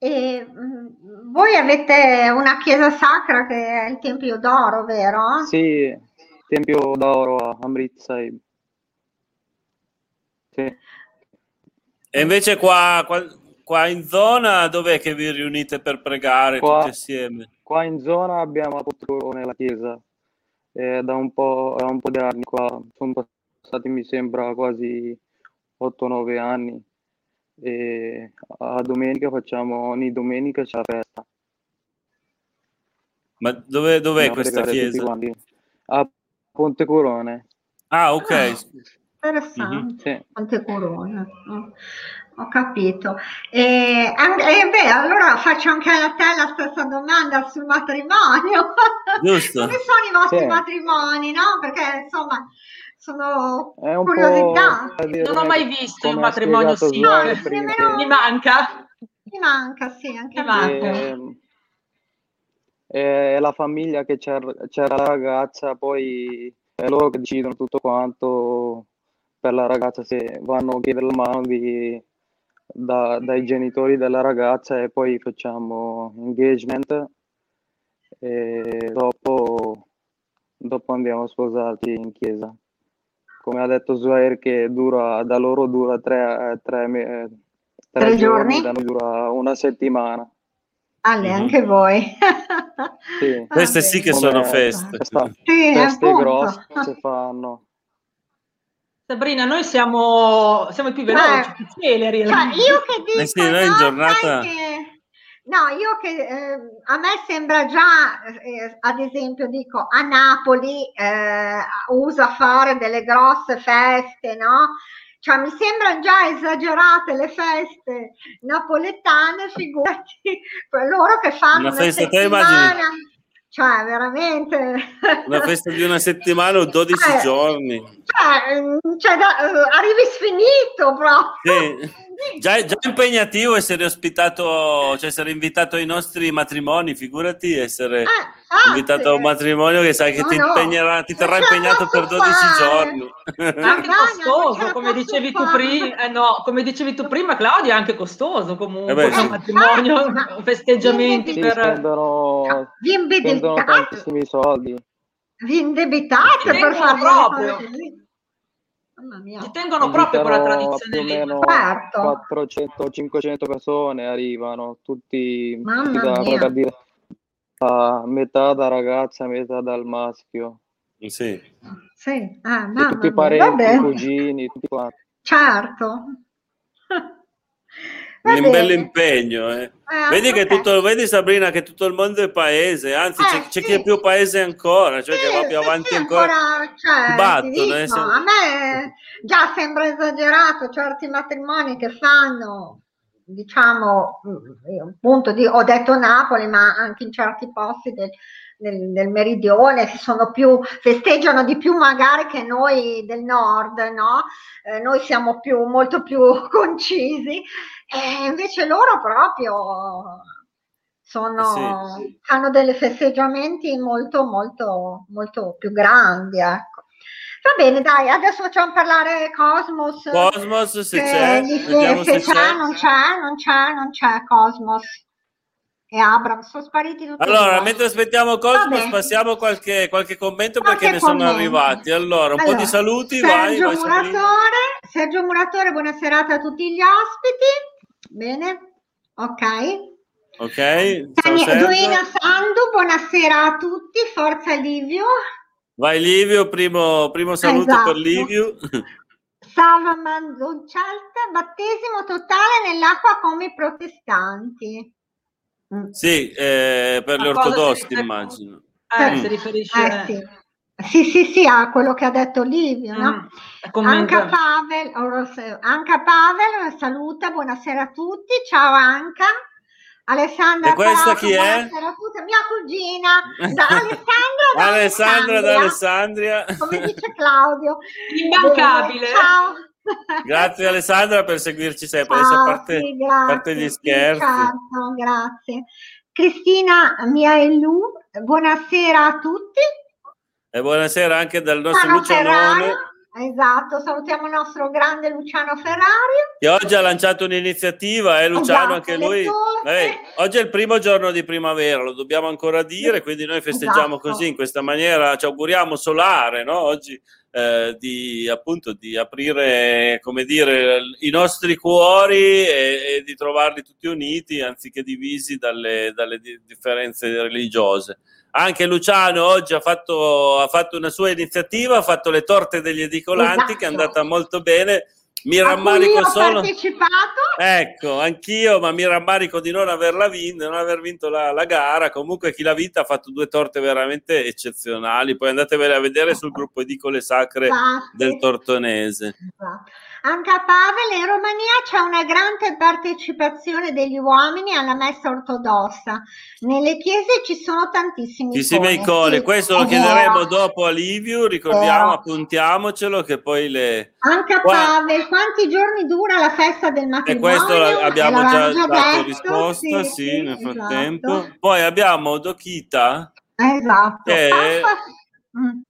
E mh, voi avete una chiesa sacra che è il Tempio d'Oro, vero?
Sì, Tempio d'Oro a Amrit Sahib. Sì.
E invece qua, qua, qua, in zona dov'è che vi riunite per pregare qua, tutti assieme?
Qua in zona abbiamo appunto nella chiesa. Eh, da, un po', da un po' di anni qua, sono passati mi sembra quasi 8-9 anni e a domenica facciamo ogni domenica c'è la festa.
Ma dove, dov'è questa chiesa?
A Ponte Corone.
Ah, ok. Ah,
interessante. Mm-hmm. Ponte Corone. Ho capito. E, e beh, allora faccio anche a te la stessa domanda sul matrimonio.
Giusto. <laughs>
Come sono i vostri sì. matrimoni, no? Perché insomma sono curiosità.
Non ho mai visto un matrimonio simile. No, mi manca.
Mi manca, sì, anche
mi manca. E,
è la famiglia che c'era, c'era la ragazza, poi è loro che decidono tutto quanto per la ragazza se vanno a chiedere la mano di, da, dai genitori della ragazza e poi facciamo engagement e dopo, dopo andiamo sposati in chiesa come ha detto Zuair che dura, da loro dura tre, tre, tre, tre giorni, giorni? dura una settimana.
Ah, neanche mm-hmm. voi. <laughs>
sì. Queste sì che sono feste.
Questa, sì, feste grosse si <laughs> fanno.
Sabrina, noi siamo, siamo più veloci, più celeri.
Cioè, io che dico,
eh sì, noi in giornata... Che
No, io che eh, a me sembra già, eh, ad esempio, dico a Napoli eh, usa fare delle grosse feste, no? Cioè mi sembrano già esagerate le feste napoletane, figurati loro che fanno
una festa te immagini?
Cioè veramente.
Una festa di una settimana o 12 eh, giorni.
cioè, cioè da, arrivi sfinito proprio.
Sì. Già, già, impegnativo essere ospitato, cioè essere invitato ai nostri matrimoni, figurati essere ah, invitato a un matrimonio che sai che no, ti, impegnerà, ti terrà impegnato per 12 giorni.
Anche costoso, come dicevi tu prima, eh no, come dicevi tu prima, Claudia, è anche costoso comunque, eh beh, sì. un matrimonio, festeggiamenti
sì,
per...
Spendono, vi indebitate, tantissimi soldi.
Vi indebitate per fare
proprio. Ci tengono proprio con la tradizione
meno certo. 400-500 persone arrivano, tutti da, da dire, a metà da ragazza, metà dal maschio.
Sì.
sì. Ah,
tutti i parenti, i cugini, tutti quanti.
Certo. <laughs>
un bel impegno. Eh. Eh, vedi, che tutto, vedi Sabrina che tutto il mondo è paese, anzi eh, c'è, sì. c'è, chi è più paese ancora, cioè sì, che va più avanti ancora. ancora
cioè, battono, dico, eh, a me già sembra esagerato certi matrimoni che fanno, diciamo, appunto, di, ho detto Napoli, ma anche in certi posti del, del, del meridione, sono più, festeggiano di più magari che noi del nord, no? Eh, noi siamo più, molto più <laughs> concisi, e invece loro proprio sono, eh sì. hanno dei festeggiamenti molto, molto, molto più grandi, ecco. Va bene, dai, adesso facciamo parlare Cosmos.
Cosmos, se c'è. Se,
se, se c'è, non c'è, non c'è, non c'è Cosmos e Abram sono spariti tutti.
Allora, mentre aspettiamo Cosmos, passiamo qualche, qualche commento qualche perché ne commento. sono arrivati. Allora, un allora, po' di saluti.
Sergio
vai,
Muratore, Sergio Muratore, buona serata a tutti gli ospiti. Bene, ok.
Ok.
Duina Sandu, buonasera a tutti. Forza Livio.
Vai Livio, primo, primo saluto esatto. per Livio.
Salva Manzoncalta, battesimo totale nell'acqua come i protestanti.
Mm. Sì, eh, per gli ortodossi immagino.
Eh, si riferisce...
Eh, sì. Sì, sì, sì, a quello che ha detto Livio, no? Mm, Anca Pavel, Anca Pavel saluta, buonasera a tutti, ciao Anca. Alessandra
e questa chi è?
Mia cugina, da <laughs> Alessandra
da Alessandra da Alessandria.
Come dice Claudio.
Immancabile.
Ciao.
Grazie Alessandra per seguirci sempre, Ciao, a parte, sì, grazie, parte gli scherzi.
Certo, grazie. Cristina Miaelu, buonasera a tutti.
E buonasera anche dal nostro Lucianone.
Esatto, salutiamo il nostro grande Luciano Ferrari.
Che oggi ha lanciato un'iniziativa, eh, Luciano, esatto, anche lui. Eh, oggi è il primo giorno di primavera, lo dobbiamo ancora dire, quindi noi festeggiamo esatto. così, in questa maniera, ci auguriamo solare, no? Oggi eh, di appunto di aprire come dire i nostri cuori e, e, di trovarli tutti uniti anziché divisi dalle, dalle differenze religiose anche Luciano oggi ha fatto, ha fatto, una sua iniziativa ha fatto le torte degli edicolanti esatto. che è andata molto bene mi rammarico solo ecco anch'io ma mi rammarico di non averla vinta non aver vinto la, la, gara comunque chi l'ha vinta ha fatto due torte veramente eccezionali poi andatevele a vedere sul gruppo edicole sacre esatto. del Tortonese
esatto. Anche a Pavel in Romania c'è una grande partecipazione degli uomini alla messa ortodossa. Nelle chiese ci sono tantissimi
Tantissime icone. Sì, Questo lo chiederemo dopo a Liviu, ricordiamo, appuntiamocelo che poi le...
Anche a Pavel, quanti giorni dura la festa del matrimonio?
E questo abbiamo già, già dato detto, risposta, sì, sì nel esatto. frattempo. Poi abbiamo Dokita.
Esatto. Che... <laughs>
Mm.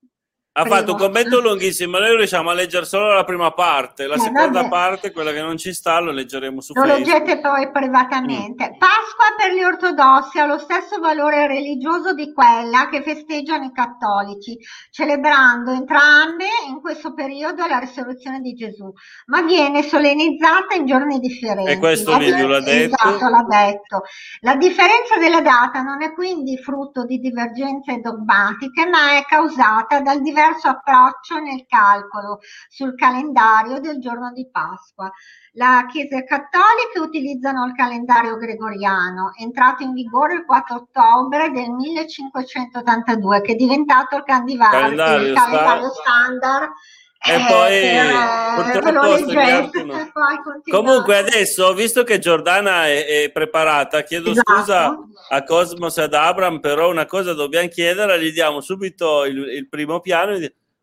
Ha fatto un commento lunghissimo, noi riusciamo a leggere solo la prima parte, la eh, seconda vabbè. parte, quella che non ci sta, lo leggeremo su
lo
Facebook.
Lo leggete poi privatamente. Mm. Pasqua per gli ortodossi ha lo stesso valore religioso di quella che festeggiano i cattolici, celebrando entrambe in questo periodo la risurrezione di Gesù, ma viene solennizzata in giorni differenti.
E questo Livio l'ha detto.
Esatto, l'ha detto. La differenza della data non è quindi frutto di divergenze dogmatiche, ma è causata dal diverso diverso approccio nel calcolo sul calendario del giorno di Pasqua. La Chiesa cattolica utilizzano il calendario gregoriano, entrato in vigore il 4 ottobre del 1582, che è diventato il, calendario, il calendario standard
e eh, poi purtroppo comunque adesso visto che Giordana è, è preparata chiedo esatto. scusa a Cosmos e ad Abram però una cosa dobbiamo chiedere gli diamo subito il, il primo piano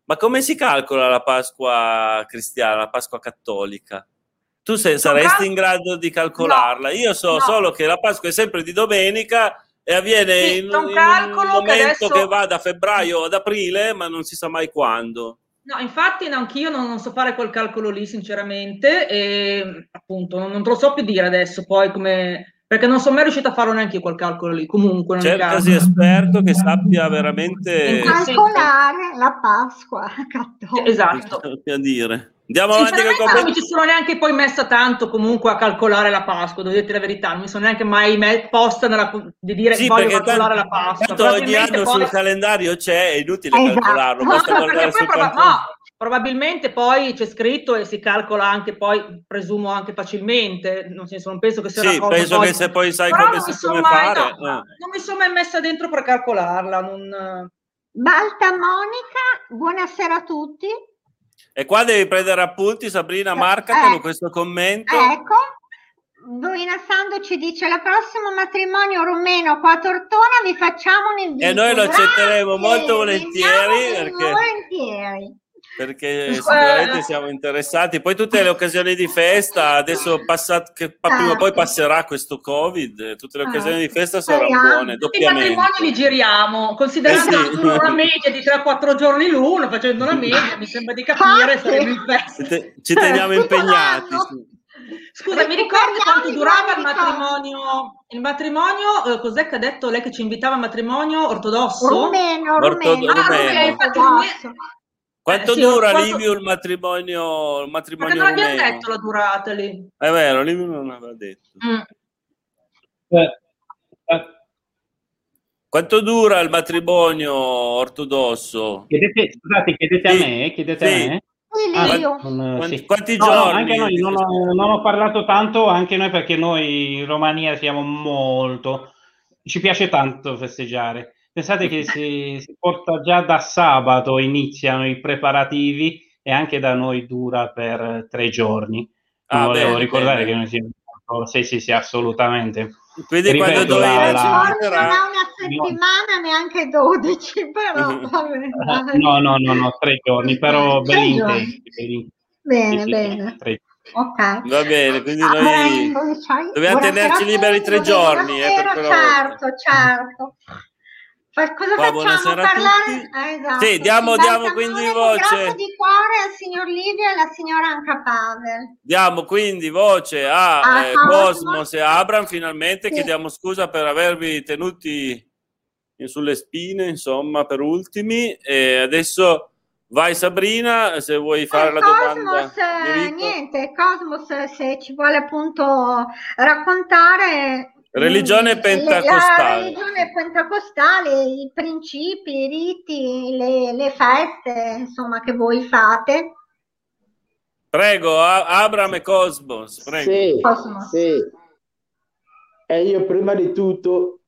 ma come si calcola la Pasqua cristiana la Pasqua cattolica tu sei, saresti in grado di calcolarla. No, Io so no. solo che la Pasqua è sempre di domenica e avviene sì, in, in, un momento che, adesso... che, va da febbraio ad aprile, ma non si sa mai quando.
No, infatti anch'io non, non so fare quel calcolo lì, sinceramente, e appunto non, non te lo so più dire adesso poi come perché non sono mai riuscita a farlo neanche quel calcolo lì. Comunque,
cercasi esperto che sappia veramente
calcolare la Pasqua. <laughs>
Esatto.
A dire. Andiamo avanti con
Non mi ci sono neanche poi messa tanto comunque a calcolare la Pasqua, devo dirti la verità, non mi sono neanche mai me- posta nella, di dire sì, voglio calcolare
tanto,
la Pasqua.
Tanto ogni anno poi... sul calendario c'è, è inutile esatto. calcolarlo. No, no, perché poi
proba- no, Probabilmente poi c'è scritto e si calcola anche poi, presumo anche facilmente, nel senso non penso che sia
sì,
una cosa
penso poi... che se poi sai Però come, si, come mai, fare...
No, eh. Non mi sono mai messa dentro per calcolarla. Non...
Balta Monica, buonasera a tutti.
E qua devi prendere appunti, Sabrina, marcatelo eh, questo commento.
Ecco, Doina Sando ci dice la prossimo matrimonio rumeno qua a Tortona vi facciamo un invito.
E noi lo accetteremo Grazie, molto volentieri. Perché...
volentieri
perché <laughs> sicuramente siamo interessati. Poi tutte le occasioni di festa, adesso passat- che prima o poi certo. passerà questo Covid, tutte le ah, occasioni di festa saranno buone.
Tutti i matrimoni li giriamo, considerando eh sì. una <laughs> media di 3-4 giorni l'uno, facendo una media, mi sembra di capire, saremo in festa.
Ci teniamo impegnati.
Scusa, mi ricordi quanto durava il matrimonio? Il matrimonio, eh, cos'è che ha detto lei che ci invitava al matrimonio ortodosso?
Rumeno, rumeno.
Ah, rumeno. rumeno. Quanto eh, sì, dura quanto... Livio il matrimonio? Il matrimonio
non abbiamo detto la durata lì.
È vero, Livio non aveva detto. Mm.
Eh, eh.
Quanto dura il matrimonio ortodosso?
Chiedete, scusate, chiedete sì. a me, chiedete sì. a me.
Ah,
sì. Quanti no, giorni?
No, anche noi non ho, non ho, parlato tanto, anche noi perché noi in Romania siamo molto, ci piace tanto festeggiare. Pensate che <laughs> si, si, porta già da sabato, iniziano i preparativi e anche da noi dura per tre giorni. Ah, volevo bene, ricordare bene. che noi siamo... Sì, sì, sì, assolutamente.
Quindi Ripeto, quando dove
la, la... non ha una settimana, no. neanche 12, <laughs> però <laughs>
vabbè. No, no, no, no, tre giorni, però belli intensi.
Bene, sì, bene.
Sì, Ok. Va bene, quindi ah, noi dobbiamo tenerci liberi tre giorni. Eh,
certo, certo. Cosa Qua, facciamo parlare?
Eh, esatto. Sì, diamo, diamo quindi voce.
di cuore al signor Livio e alla signora Anca Pavel.
Diamo quindi voce a, a eh, Cosmos e Abram. Finalmente sì. chiediamo scusa per avervi tenuti sulle spine, insomma, per ultimi. E adesso vai Sabrina, se vuoi fare eh, la
Cosmos,
domanda.
Eh, niente, Cosmos, se ci vuole appunto raccontare
Religione pentecostale.
La religione pentecostale, i principi, i riti, le, le feste, insomma, che voi fate.
Prego, Abram e Cosmos. Prego.
Sì, Cosmos. sì. E io prima di tutto,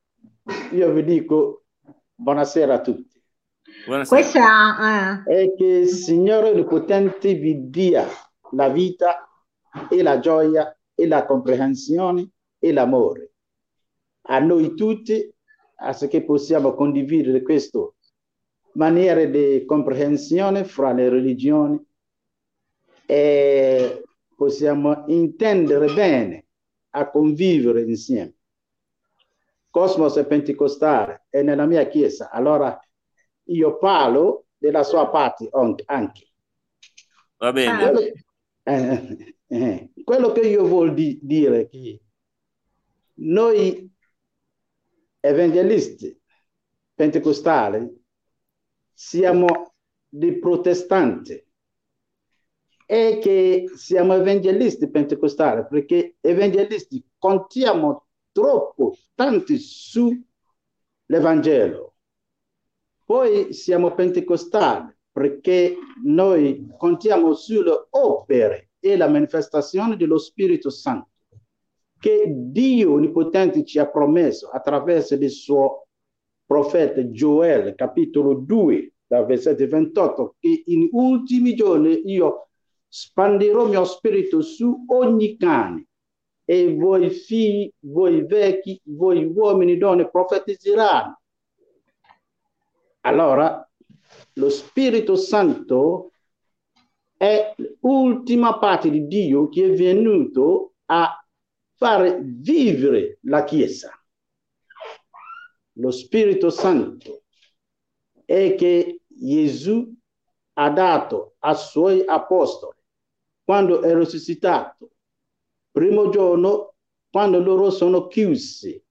io vi dico buonasera a tutti.
Buonasera. Questa,
eh. E che il Signore Onnipotente vi dia la vita e la gioia e la comprensione e l'amore a noi tutti affinché possiamo condividere questa maniera di comprensione fra le religioni e possiamo intendere bene a convivere insieme. Cosmos è pentecostale è nella mia chiesa, allora io parlo della sua parte anche.
Va bene.
Quello, eh, eh, quello che io voglio di, dire è che noi evangelisti pentecostali siamo dei protestanti e che siamo evangelisti pentecostali perché evangelisti contiamo troppo tanti sull'Evangelo. Poi siamo pentecostali perché noi contiamo sulle opere e la manifestazione dello Spirito Santo che Dio Onnipotente ci ha promesso attraverso il suo profeta Gioele, capitolo 2, dal versetto 28, che in ultimi giorni io spandirò il mio spirito su ogni cane e voi figli, voi vecchi, voi uomini donne profetizzeranno. Allora, lo Spirito Santo è l'ultima parte di Dio che è venuto a fare vivere la Chiesa. Lo Spirito Santo è che Gesù ha dato ai suoi apostoli quando è risuscitato. Primo giorno, quando loro sono chiusi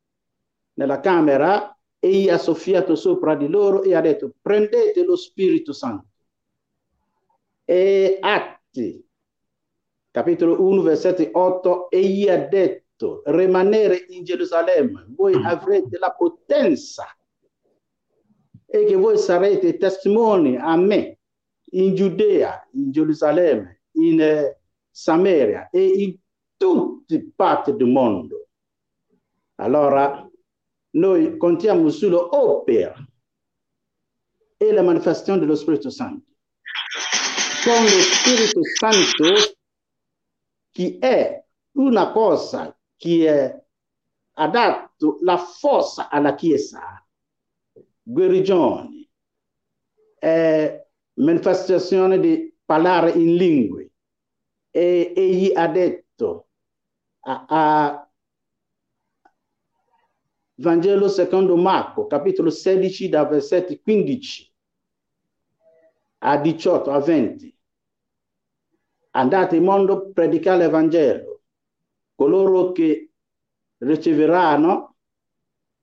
nella camera, egli ha soffiato sopra di loro e ha detto prendete lo Spirito Santo. E Atti, capitolo 1, versetto 8, egli ha detto rimanere in Gerusalemme, voi avrete la potenza e che voi sarete testimoni a me in Giudea, in Gerusalemme, in eh, Samaria e in tutte le parti del mondo. Allora, noi contiamo sull'opera e la manifestazione dello Spirito Santo. Con lo Spirito Santo che è una cosa che ha dato la forza alla Chiesa, guarigioni, eh, manifestazione di parlare in lingue. E egli ha detto a, a Vangelo secondo Marco, capitolo 16, da versetti 15 a 18 a 20. Andate in mondo, predicare l'Evangelo. Coloro che riceveranno,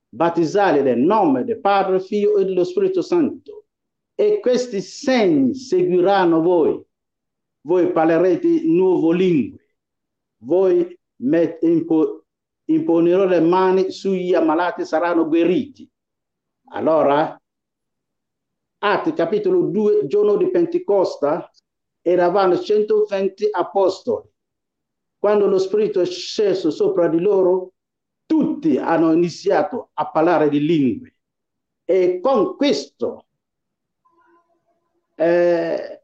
battezzare nel nome del Padre, Figlio e dello Spirito Santo. E questi segni seguiranno voi. Voi parlerete nuove lingue. Voi met- imponerò le mani sugli ammalati, saranno guariti. Allora, Atti capitolo 2, giorno di Pentecosta, eravamo 120 apostoli. Quando lo Spirito è sceso sopra di loro, tutti hanno iniziato a parlare di lingue. E con questo eh,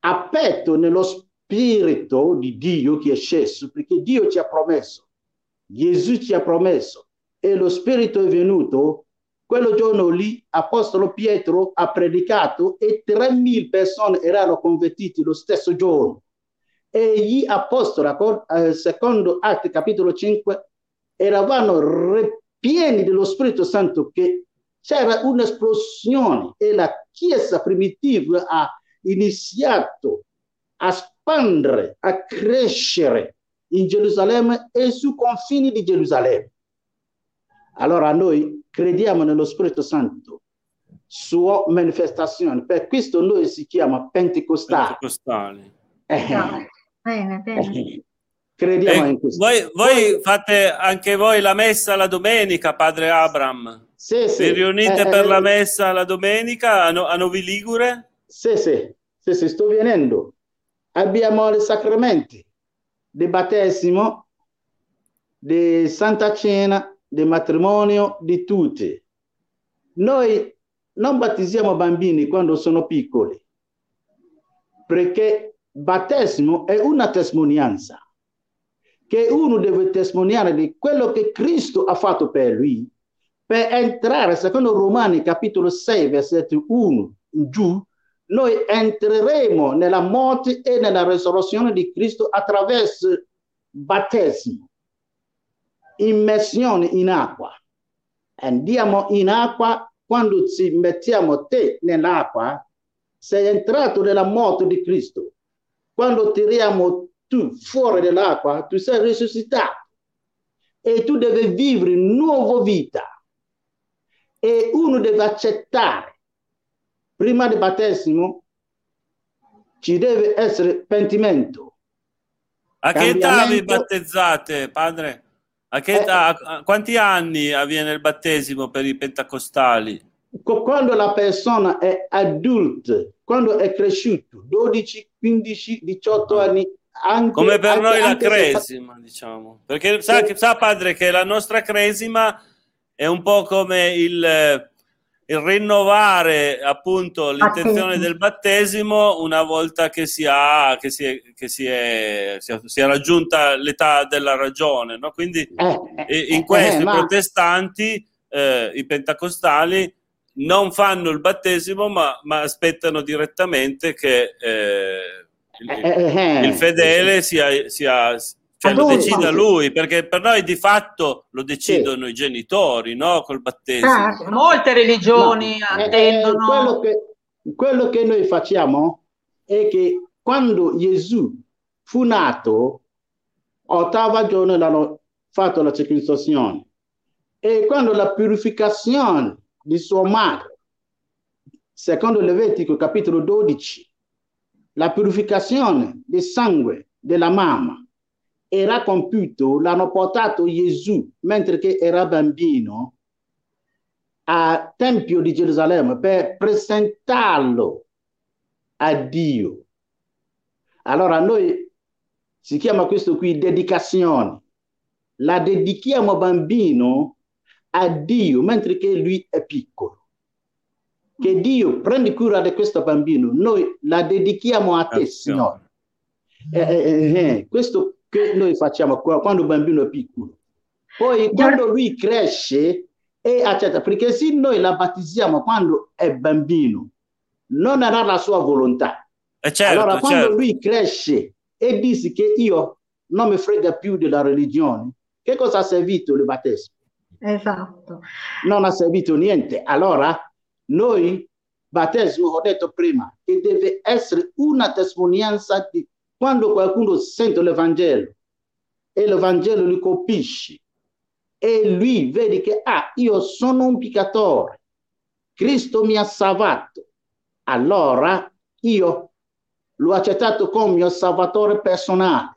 aperto nello Spirito di Dio che è sceso, perché Dio ci ha promesso Gesù ci ha promesso e lo Spirito è venuto, quello giorno lì Apostolo Pietro ha predicato e 3.000 persone erano convertite lo stesso giorno. E gli apostoli, eh, secondo Atti capitolo 5, eravamo pieni dello Spirito Santo che c'era un'esplosione e la Chiesa primitiva ha iniziato a spandere, a crescere in Gerusalemme e sui confini di Gerusalemme. Allora noi crediamo nello Spirito Santo, sua manifestazione. Per questo noi si chiama Pentecostale. Pentecostale.
Eh. Bene, bene.
Crediamo eh, in questo. Voi, voi, fate anche voi la messa la domenica, padre Abram? Sì, sì. Vi riunite eh, per eh, la messa la domenica a, no, a Novi Ligure?
Sì, sì, sì, sì, sto venendo. Abbiamo i sacramenti di battesimo, di Santa Cena, di matrimonio, di tutti. Noi non battezziamo bambini quando sono piccoli, perché battesimo è una testimonianza, che uno deve testimoniare di quello che Cristo ha fatto per lui, per entrare, secondo Romani capitolo 6, versetto 1 in giù, noi entreremo nella morte e nella risurrezione di Cristo attraverso battesimo, immersione in acqua. Andiamo in acqua, quando ci mettiamo te nell'acqua, sei entrato nella morte di Cristo. Quando tiriamo tu fuori dall'acqua, tu sei risuscitato e tu devi vivere nuova vita. E uno deve accettare prima del battesimo ci deve essere pentimento.
A che età vi battezzate, padre? A che età, eh, a quanti anni avviene il battesimo per i pentecostali?
quando la persona è adulta, quando è cresciuto, 12, 15, 18 anni, anche,
come per
anche,
noi la cresima, se... diciamo. Perché sa, sa, padre che la nostra cresima è un po' come il, il rinnovare appunto l'intenzione del battesimo una volta che si, ha, che si, è, che si, è, si, è, si è raggiunta l'età della ragione. No? Quindi eh, eh, in questo eh, ma... i protestanti, eh, i pentacostali, non fanno il battesimo ma, ma aspettano direttamente che eh, il, eh, il fedele sia, sia cioè lo decida lui, perché per noi di fatto lo decidono sì. i genitori, no? Col battesimo.
Ah, molte religioni Ma, attendono.
Eh, quello, che, quello che noi facciamo è che quando Gesù fu nato, ottava giorno l'hanno fatto la circoncisione. E quando la purificazione di sua madre, secondo Levitico capitolo 12, la purificazione del sangue della mamma era compiuto, l'hanno portato Gesù mentre era bambino al Tempio di Gerusalemme per presentarlo a Dio. Allora noi si chiama questo qui dedicazione. La dedichiamo bambino a Dio mentre che lui è piccolo. Che Dio prendi cura di questo bambino, noi la dedichiamo a te, Signore. Eh, eh, eh, questo che noi facciamo quando un bambino è piccolo. Poi quando lui cresce e accetta, perché se noi la battezziamo quando è bambino, non era la sua volontà.
Eh certo,
allora quando
certo.
lui cresce e dice che io non mi frega più della religione, che cosa ha servito il battesimo?
Esatto.
Non ha servito niente. Allora noi, battesimo, ho detto prima, che deve essere una testimonianza di quando qualcuno sente l'Evangelo e l'Evangelo li colpisce e lui vede che ah, io sono un peccatore, Cristo mi ha salvato, allora io l'ho accettato come mio salvatore personale.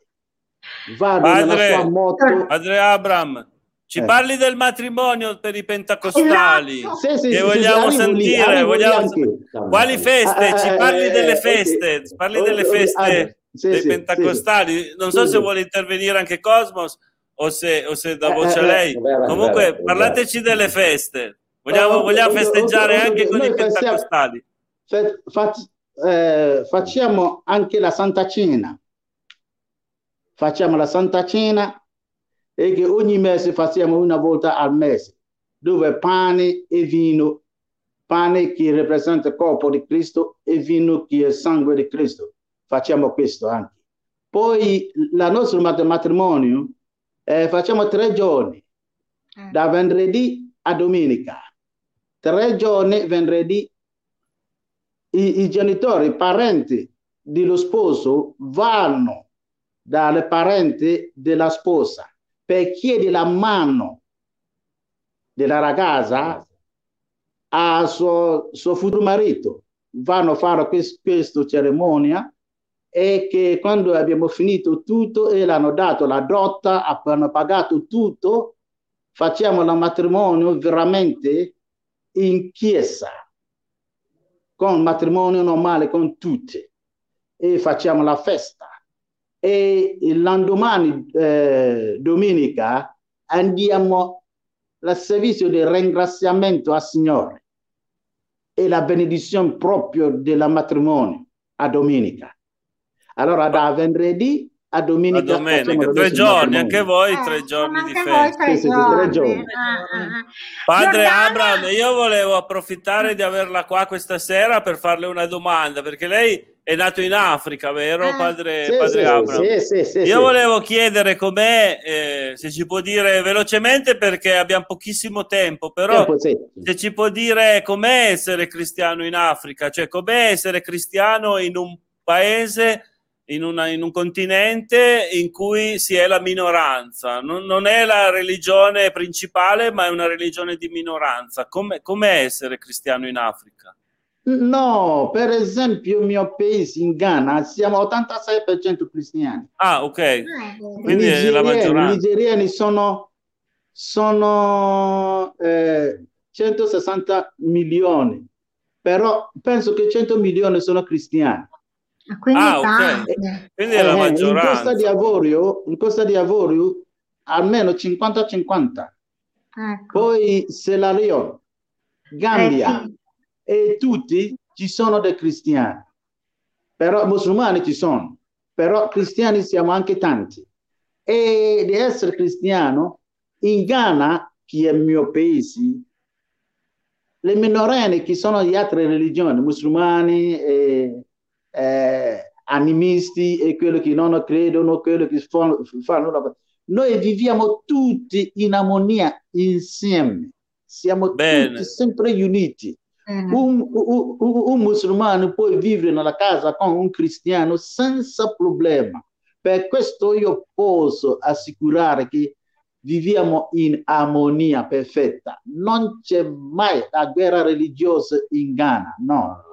Vado padre, moto. Padre Abram, ci eh. parli del matrimonio per i pentacostali esatto. sì, sì, che sì, vogliamo sentire lì, vogliamo... quali feste ci eh, parli eh, delle feste parli delle feste sì, dei sì, pentacostali. Sì, non so se vuole intervenire anche Cosmos o se, o se da voce a lei. Vabbè, Comunque, vabbè, parlateci vabbè. delle feste. Vogliamo, oh, vogliamo festeggiare oh, anche con i pentacostali.
Eh, facciamo anche la Santa Cena. Facciamo la Santa Cena e che ogni mese facciamo una volta al mese, dove pane e vino, pane che rappresenta il corpo di Cristo e vino che è il sangue di Cristo facciamo questo anche. Poi la nostro matrimonio eh, facciamo tre giorni, eh. da venerdì a domenica. Tre giorni venerdì i, i genitori, i parenti dello sposo vanno dalle parenti della sposa per chiedere la mano della ragazza al suo, suo futuro marito. Vanno a fare questa cerimonia e che quando abbiamo finito tutto e l'hanno dato la dotta, hanno pagato tutto, facciamo il matrimonio veramente in chiesa, con matrimonio normale con tutti e facciamo la festa. E il domani, eh, domenica, andiamo al servizio di ringraziamento al Signore e la benedizione proprio del matrimonio a domenica. Allora da venerdì a domenica.
A domenica, tre giorni, anche voi eh, tre giorni di festa. Sì, sì, tre giorni. Ah, ah, ah. Padre Giordana... Abraham, io volevo approfittare di averla qua questa sera per farle una domanda, perché lei è nato in Africa, vero eh. padre, sì, padre sì, Abraham? Sì, sì, Io volevo chiedere com'è, eh, se ci può dire velocemente perché abbiamo pochissimo tempo, però tempo, se ci può dire com'è essere cristiano in Africa, cioè com'è essere cristiano in un paese in, una, in, un continente in cui si è la minoranza. Non, non, è la religione principale, ma è una religione di minoranza. Come, com'è essere cristiano in Africa?
No, per esempio il mio paese in Ghana siamo 86% cristiani.
Ah, ok. Eh, Quindi è la maggioranza.
I nigeriani sono, sono eh, 160 milioni, però penso che 100 milioni sono cristiani.
Quindi,
ah, okay. Quindi è la maggioranza.
In Costa di Avorio, in Costa di Avorio almeno 50-50. Ecco. Poi Sierra Leone, Gambia eh sì. e tutti ci sono dei cristiani. Però musulmani ci sono, però cristiani siamo anche tanti. E di essere cristiano in Ghana, che è il mio paese, le minorenni che sono di altre religioni, musulmani, e, eh, animisti e quelli che non credono, quelli che fanno, fanno noi viviamo tutti in armonia insieme, siamo Bene. tutti sempre uniti. Mm. Un, un, un, un, musulmano può vivere nella casa con un cristiano senza problema. Per questo io posso assicurare che viviamo in armonia perfetta. Non c'è mai la guerra religiosa in Ghana, no.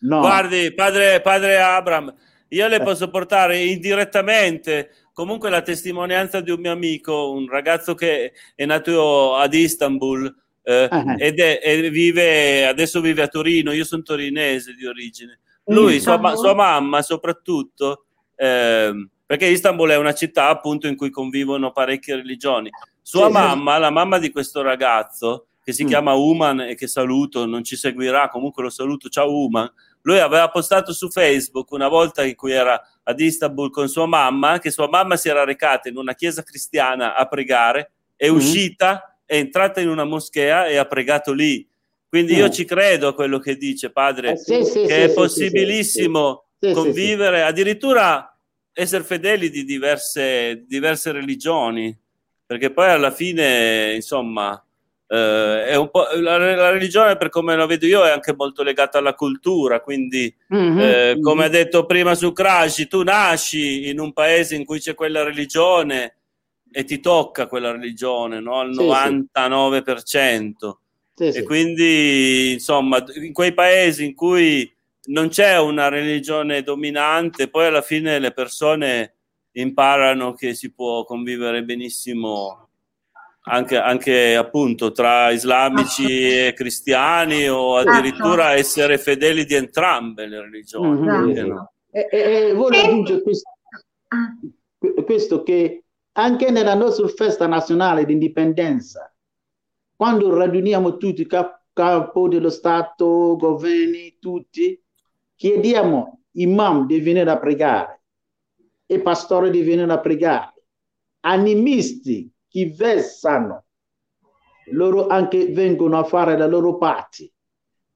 No.
Guardi, padre, padre Abram, io le posso portare indirettamente comunque la testimonianza di un mio amico, un ragazzo che è nato ad Istanbul eh, uh-huh. ed è, e vive, adesso vive a Torino, io sono torinese di origine. Lui, sua, sua, mamma soprattutto, eh, perché Istanbul è una città appunto in cui convivono parecchie religioni. Sua sì, mamma, sì. la mamma di questo ragazzo, che si mm. chiama Uman e che saluto, non ci seguirà, comunque lo saluto, ciao Uman, lui aveva postato su Facebook una volta in cui era ad Istanbul con sua mamma, che sua mamma si era recata in una chiesa cristiana a pregare, è mm. uscita, è entrata in una moschea e ha pregato lì. Quindi mm. io ci credo a quello che dice padre, eh, sì, sì, che sì, è possibilissimo convivere, addirittura essere fedeli di diverse, diverse religioni, perché poi alla fine, insomma, eh, è un po', la, la, religione, per come la vedo io, è anche molto legata alla cultura. Quindi, mm-hmm. eh, come ha detto prima su Crash, tu nasci in un paese in cui c'è quella religione e ti tocca quella religione no? al sì, 99%. Sì. e sì. quindi, insomma, in quei paesi in cui non c'è una religione dominante, poi alla fine le persone imparano che si può convivere benissimo anche, anche, appunto tra islamici e cristiani o addirittura certo. essere fedeli di entrambe le religioni.
Mm-hmm. No? E, e, voglio aggiungere questo, questo, che anche nella nostra festa nazionale di indipendenza, quando raduniamo tutti, cap- capo dello Stato, governi, tutti, chiediamo imam di venire a pregare e pastore di venire a pregare, animisti chi vessano, loro anche vengono a fare la loro parte.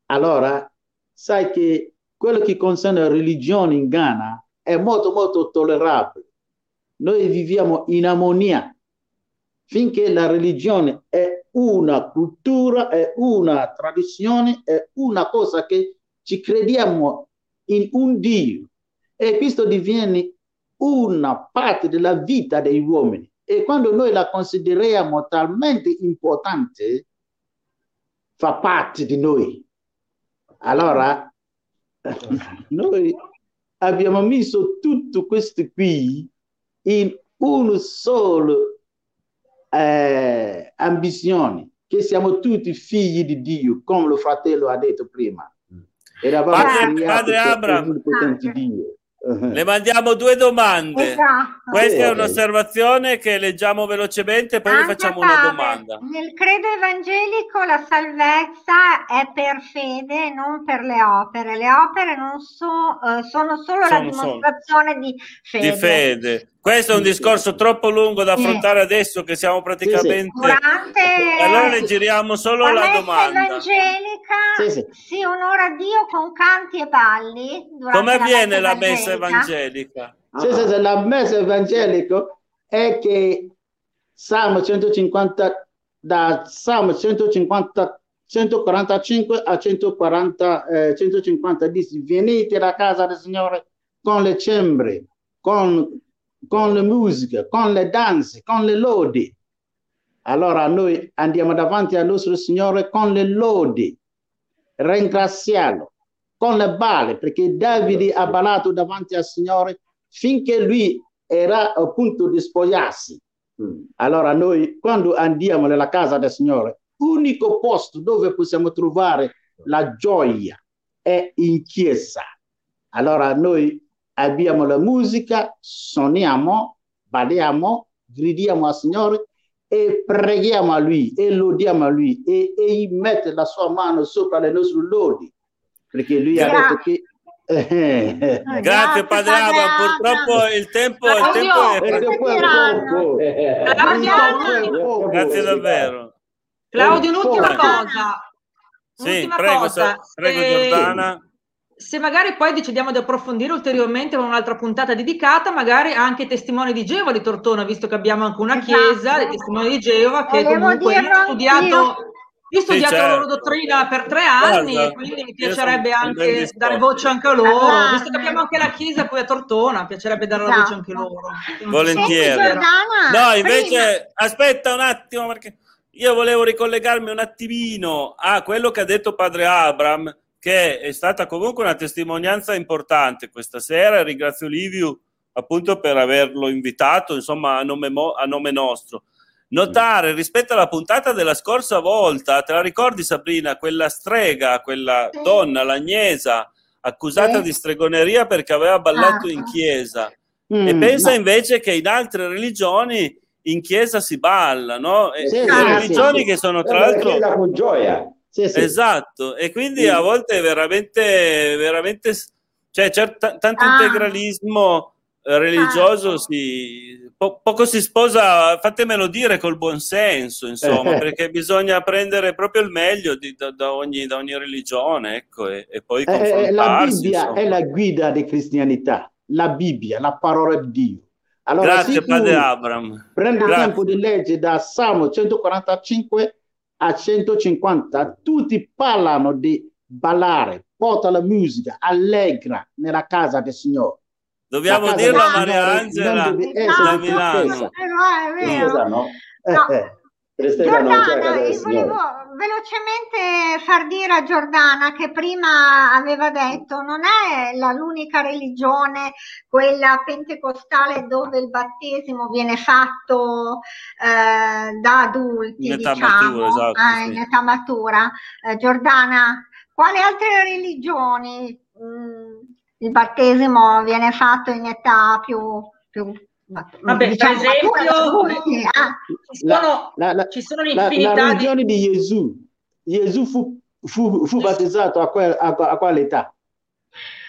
Allora, sai che quello che concerne la religione in Ghana è molto molto tollerabile. Noi viviamo in armonia finché la religione è una cultura, è una tradizione, è una cosa che ci crediamo in un Dio e questo diviene una parte della vita degli uomini. E quando noi la consideriamo talmente importante, fa parte di noi. Allora, <laughs> noi abbiamo messo tutto questo qui in una sola eh, ambizione, che siamo tutti figli di Dio, come lo fratello ha detto prima.
Eravamo padre, padre Abram, Dio. Le mandiamo due domande. Esatto. Questa è un'osservazione che leggiamo velocemente, poi Anche facciamo una domanda.
Nel credo evangelico la salvezza è per fede, non per le opere. Le opere non so, uh, sono solo sono, la dimostrazione sono. di fede.
Di fede. Questo è un discorso troppo lungo da affrontare sì. adesso che siamo praticamente...
Durante...
Allora le giriamo solo la, la domanda.
evangelica sì, sì. si onora Dio con canti e balli.
Come avviene la messa evangelica?
Sì, sì, sì, la messa evangelica è che Salmo 150, da Salmo 150, 145 a 140, eh, 150 dice, venite alla casa del Signore con le cembre, con con le musiche, con le danze, con le lodi. Allora noi andiamo davanti al nostro Signore con le lodi, ringraziarlo, con le balle, perché Davide ha ballato davanti al Signore finché lui era a punto di spogliarsi. Mm. Allora noi quando andiamo nella casa del Signore l'unico posto dove possiamo trovare la gioia è in chiesa. Allora noi abbiamo la musica, suoniamo, balliamo, gridiamo al Signore e preghiamo a Lui e lodiamo a Lui e Egli mette la sua mano sopra le nostre lodi. Perché Lui Gra- ha detto che
grazie Padre Abba, purtroppo il tempo, il tempo è, poco. Grazie davvero.
Claudio, un'ultima cosa.
Sì, prego, cosa. prego eh, Giordana
se magari poi decidiamo di approfondire ulteriormente con un'altra puntata dedicata, magari anche i testimoni di Geova di Tortona, visto che abbiamo anche una esatto. chiesa dei testimoni di Geova che Volevo comunque io ho studiato, io ho studiato sì, certo. la loro dottrina per tre anni Guarda, e quindi mi piacerebbe anche dare voce anche a loro, allora, visto che abbiamo anche la chiesa qui a Tortona, mi piacerebbe dare esatto. la voce anche a loro. <laughs>
Volentieri. no, invece prima... aspetta un attimo perché io volevo ricollegarmi un attimino a quello che ha detto padre Abram che è stata comunque una testimonianza importante questa sera. Ringrazio Liviu appunto per averlo invitato, insomma, a nome, mo- a nome nostro. Notare rispetto alla puntata della scorsa volta, te la ricordi Sabrina, quella strega, quella sì. donna lagnesa accusata sì. di stregoneria perché aveva ballato ah. in chiesa. Mm, e pensa ma... invece che in altre religioni in chiesa si balla, no? Sì, e, religioni che sono tra l'altro...
Con gioia.
Sì, sì. Esatto, e quindi sì. a volte veramente, veramente cioè, c'è t- tanto ah. integralismo eh, religioso, ah. si, po- poco si sposa, fatemelo dire, col buon senso, insomma, perché bisogna prendere proprio il meglio di, da, da, ogni, da, ogni, religione, ecco, e, e poi
eh, La Bibbia insomma. è la guida di cristianità, la Bibbia, la parola di Dio.
Allora, Grazie, Padre Abram.
Prendi il tempo di leggere da Salmo 145 a 150, tutti parlano di ballare, porta la musica, allegra nella casa del Signore.
Dobbiamo dirlo a Maria Angela da Milano.
È vero. No? No. Eh, eh. Giordana, volevo velocemente far dire a Giordana che prima aveva detto non è la, l'unica religione, quella pentecostale dove il battesimo viene fatto eh, da adulti, in età diciamo, matura, esatto, eh, in età matura. Eh, Giordana, quali altre religioni mh, mm, il battesimo viene fatto in età più, più
Vabbè, diciamo, per esempio, ci sono, la, la, ci sono
un'infinità la, la di... di Gesù. Gesù fu, fu, fu battezzato a, quel, a, a quale età?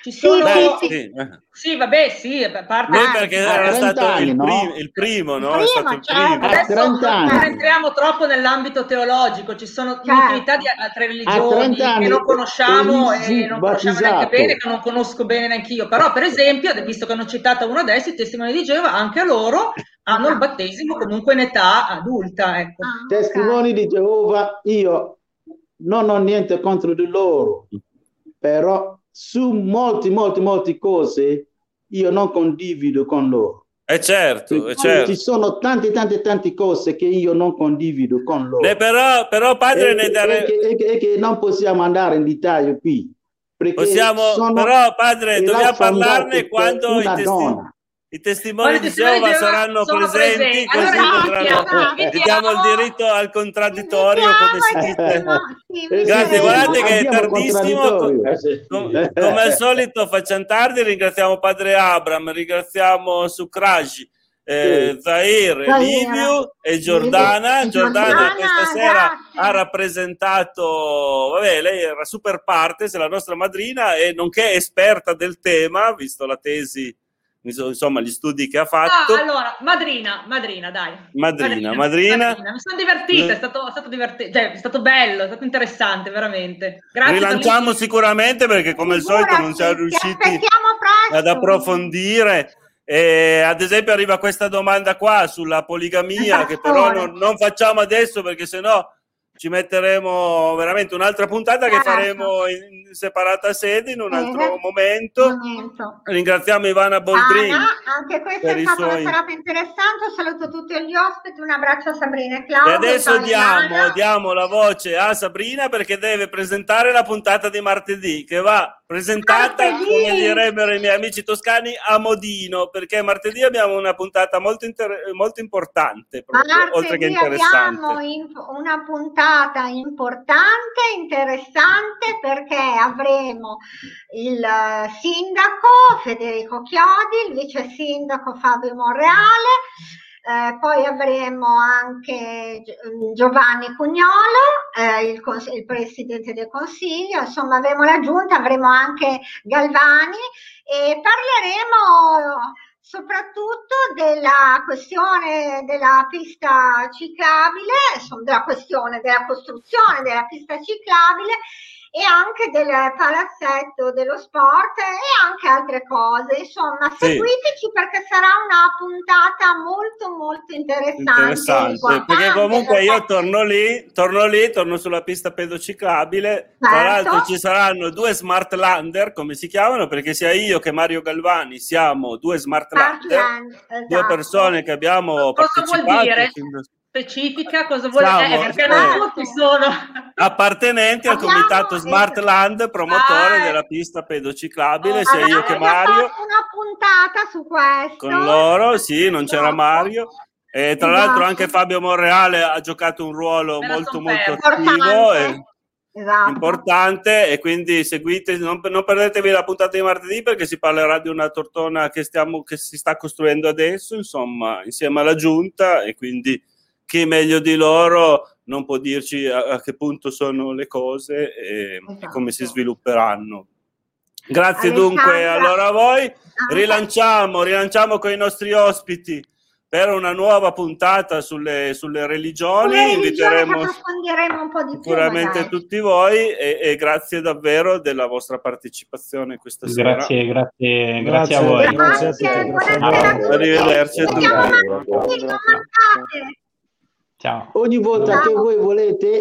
Ci sono... Beh, sì. sì. vabbè, sì, a parte...
Noi perché era stato anni, il, prim- no? il, primo, no?
Il primo, certo. Adesso non entriamo troppo nell'ambito teologico, ci sono certo. un'infinità di altre religioni che non conosciamo e non conosciamo neanche bene, che non conosco bene neanche io. Però, per esempio, visto che hanno citato uno adesso, i testimoni di Geova, anche loro hanno il battesimo comunque in età adulta. Ecco.
Ah, testimoni di Geova, io non ho niente contro di loro, però su molte, molte, molte cose io non condivido con loro.
Eh certo, eh certo.
Ci sono tante, tante, tante cose che io non condivido con loro.
Eh, però, però, padre,
e,
ne dare...
e, che, e che non possiamo andare in dettaglio qui.
Possiamo, però, padre, dobbiamo parlarne quando i, testi... I testimoni di Geova saranno presenti, presenti. così allora, potranno, diamo il diritto al contraddittorio, come si dice. Grazie, guardate che è tardissimo, come, come al solito facciamo tardi, ringraziamo Padre Abram, ringraziamo Sucragi. Eh, Zair, Liviu e Giordana. Giordana questa sera ha rappresentato, vabbè, lei era super parte, è la nostra madrina e nonché esperta del tema, visto la tesi insomma gli studi che ha fatto.
Ah, allora, madrina, madrina, dai.
Madrina, madrina. madrina. madrina.
Mi sono divertita, è stato, è stato divertente, cioè, è stato bello, è stato interessante, veramente. Grazie.
Rilanciamo sicuramente perché come al solito non siamo riusciti ad approfondire. E, ad esempio arriva questa domanda qua sulla poligamia che però non, non facciamo adesso perché sennò ci metteremo veramente un'altra puntata che faremo in separata sede in un altro eh, momento. momento. Ringraziamo Ivana Boldrini.
Anche questa è stata suoi... una serata interessante. Saluto tutti gli ospiti, un abbraccio a Sabrina e Claudio.
E adesso diamo, diamo, la voce a Sabrina perché deve presentare la puntata di martedì che va presentata, martedì. come direbbero i miei amici toscani, a modino perché martedì abbiamo una puntata molto, inter... molto importante, proprio, oltre che interessante.
Abbiamo una puntata puntata importante, interessante perché avremo il sindaco Federico Chiodi, il vice sindaco Fabio Monreale, eh, poi avremo anche Giovanni Cugnolo, eh, il, cons- il, presidente del consiglio, insomma avremo la giunta, avremo anche Galvani e parleremo soprattutto della questione della pista ciclabile, della questione della costruzione della pista ciclabile e anche del palazzetto dello sport e anche altre cose. Insomma, sì. seguiteci perché sarà una puntata molto molto interessante.
Interessante, perché comunque io torno lì, torno lì, torno sulla pista pedociclabile. Certo. Tra l'altro ci saranno due smart lander, come si chiamano, perché sia io che Mario Galvani siamo due smart, smart esatto. due persone che abbiamo
Cosa partecipato. Vuol dire? Specifica cosa vuole dire? Eh, perché non tutti sono
appartenenti al comitato Smart Land promotore ah, della pista pedociclabile, oh, sia io che Mario.
una puntata su questo.
Con loro, sì, non c'era Mario. E tra esatto. l'altro anche Fabio Monreale ha giocato un ruolo molto molto attivo e esatto. importante e quindi seguite, non, non, perdetevi la puntata di martedì perché si parlerà di una tortona che, stiamo, che si sta costruendo adesso, insomma, insieme alla giunta e quindi chi meglio di loro non può dirci a, a che punto sono le cose e, esatto. come si svilupperanno. Grazie Alessandra. dunque allora a voi. Rilanciamo, rilanciamo con i nostri ospiti per una nuova puntata sulle, sulle religioni. Sulle
Inviteremo
sicuramente più, tutti voi e, e, grazie davvero della vostra partecipazione questa
grazie,
sera.
Grazie, grazie, grazie a voi.
Grazie, grazie.
Arrivederci a tutti.
Ciao. Ogni volta Ciao. che voi volete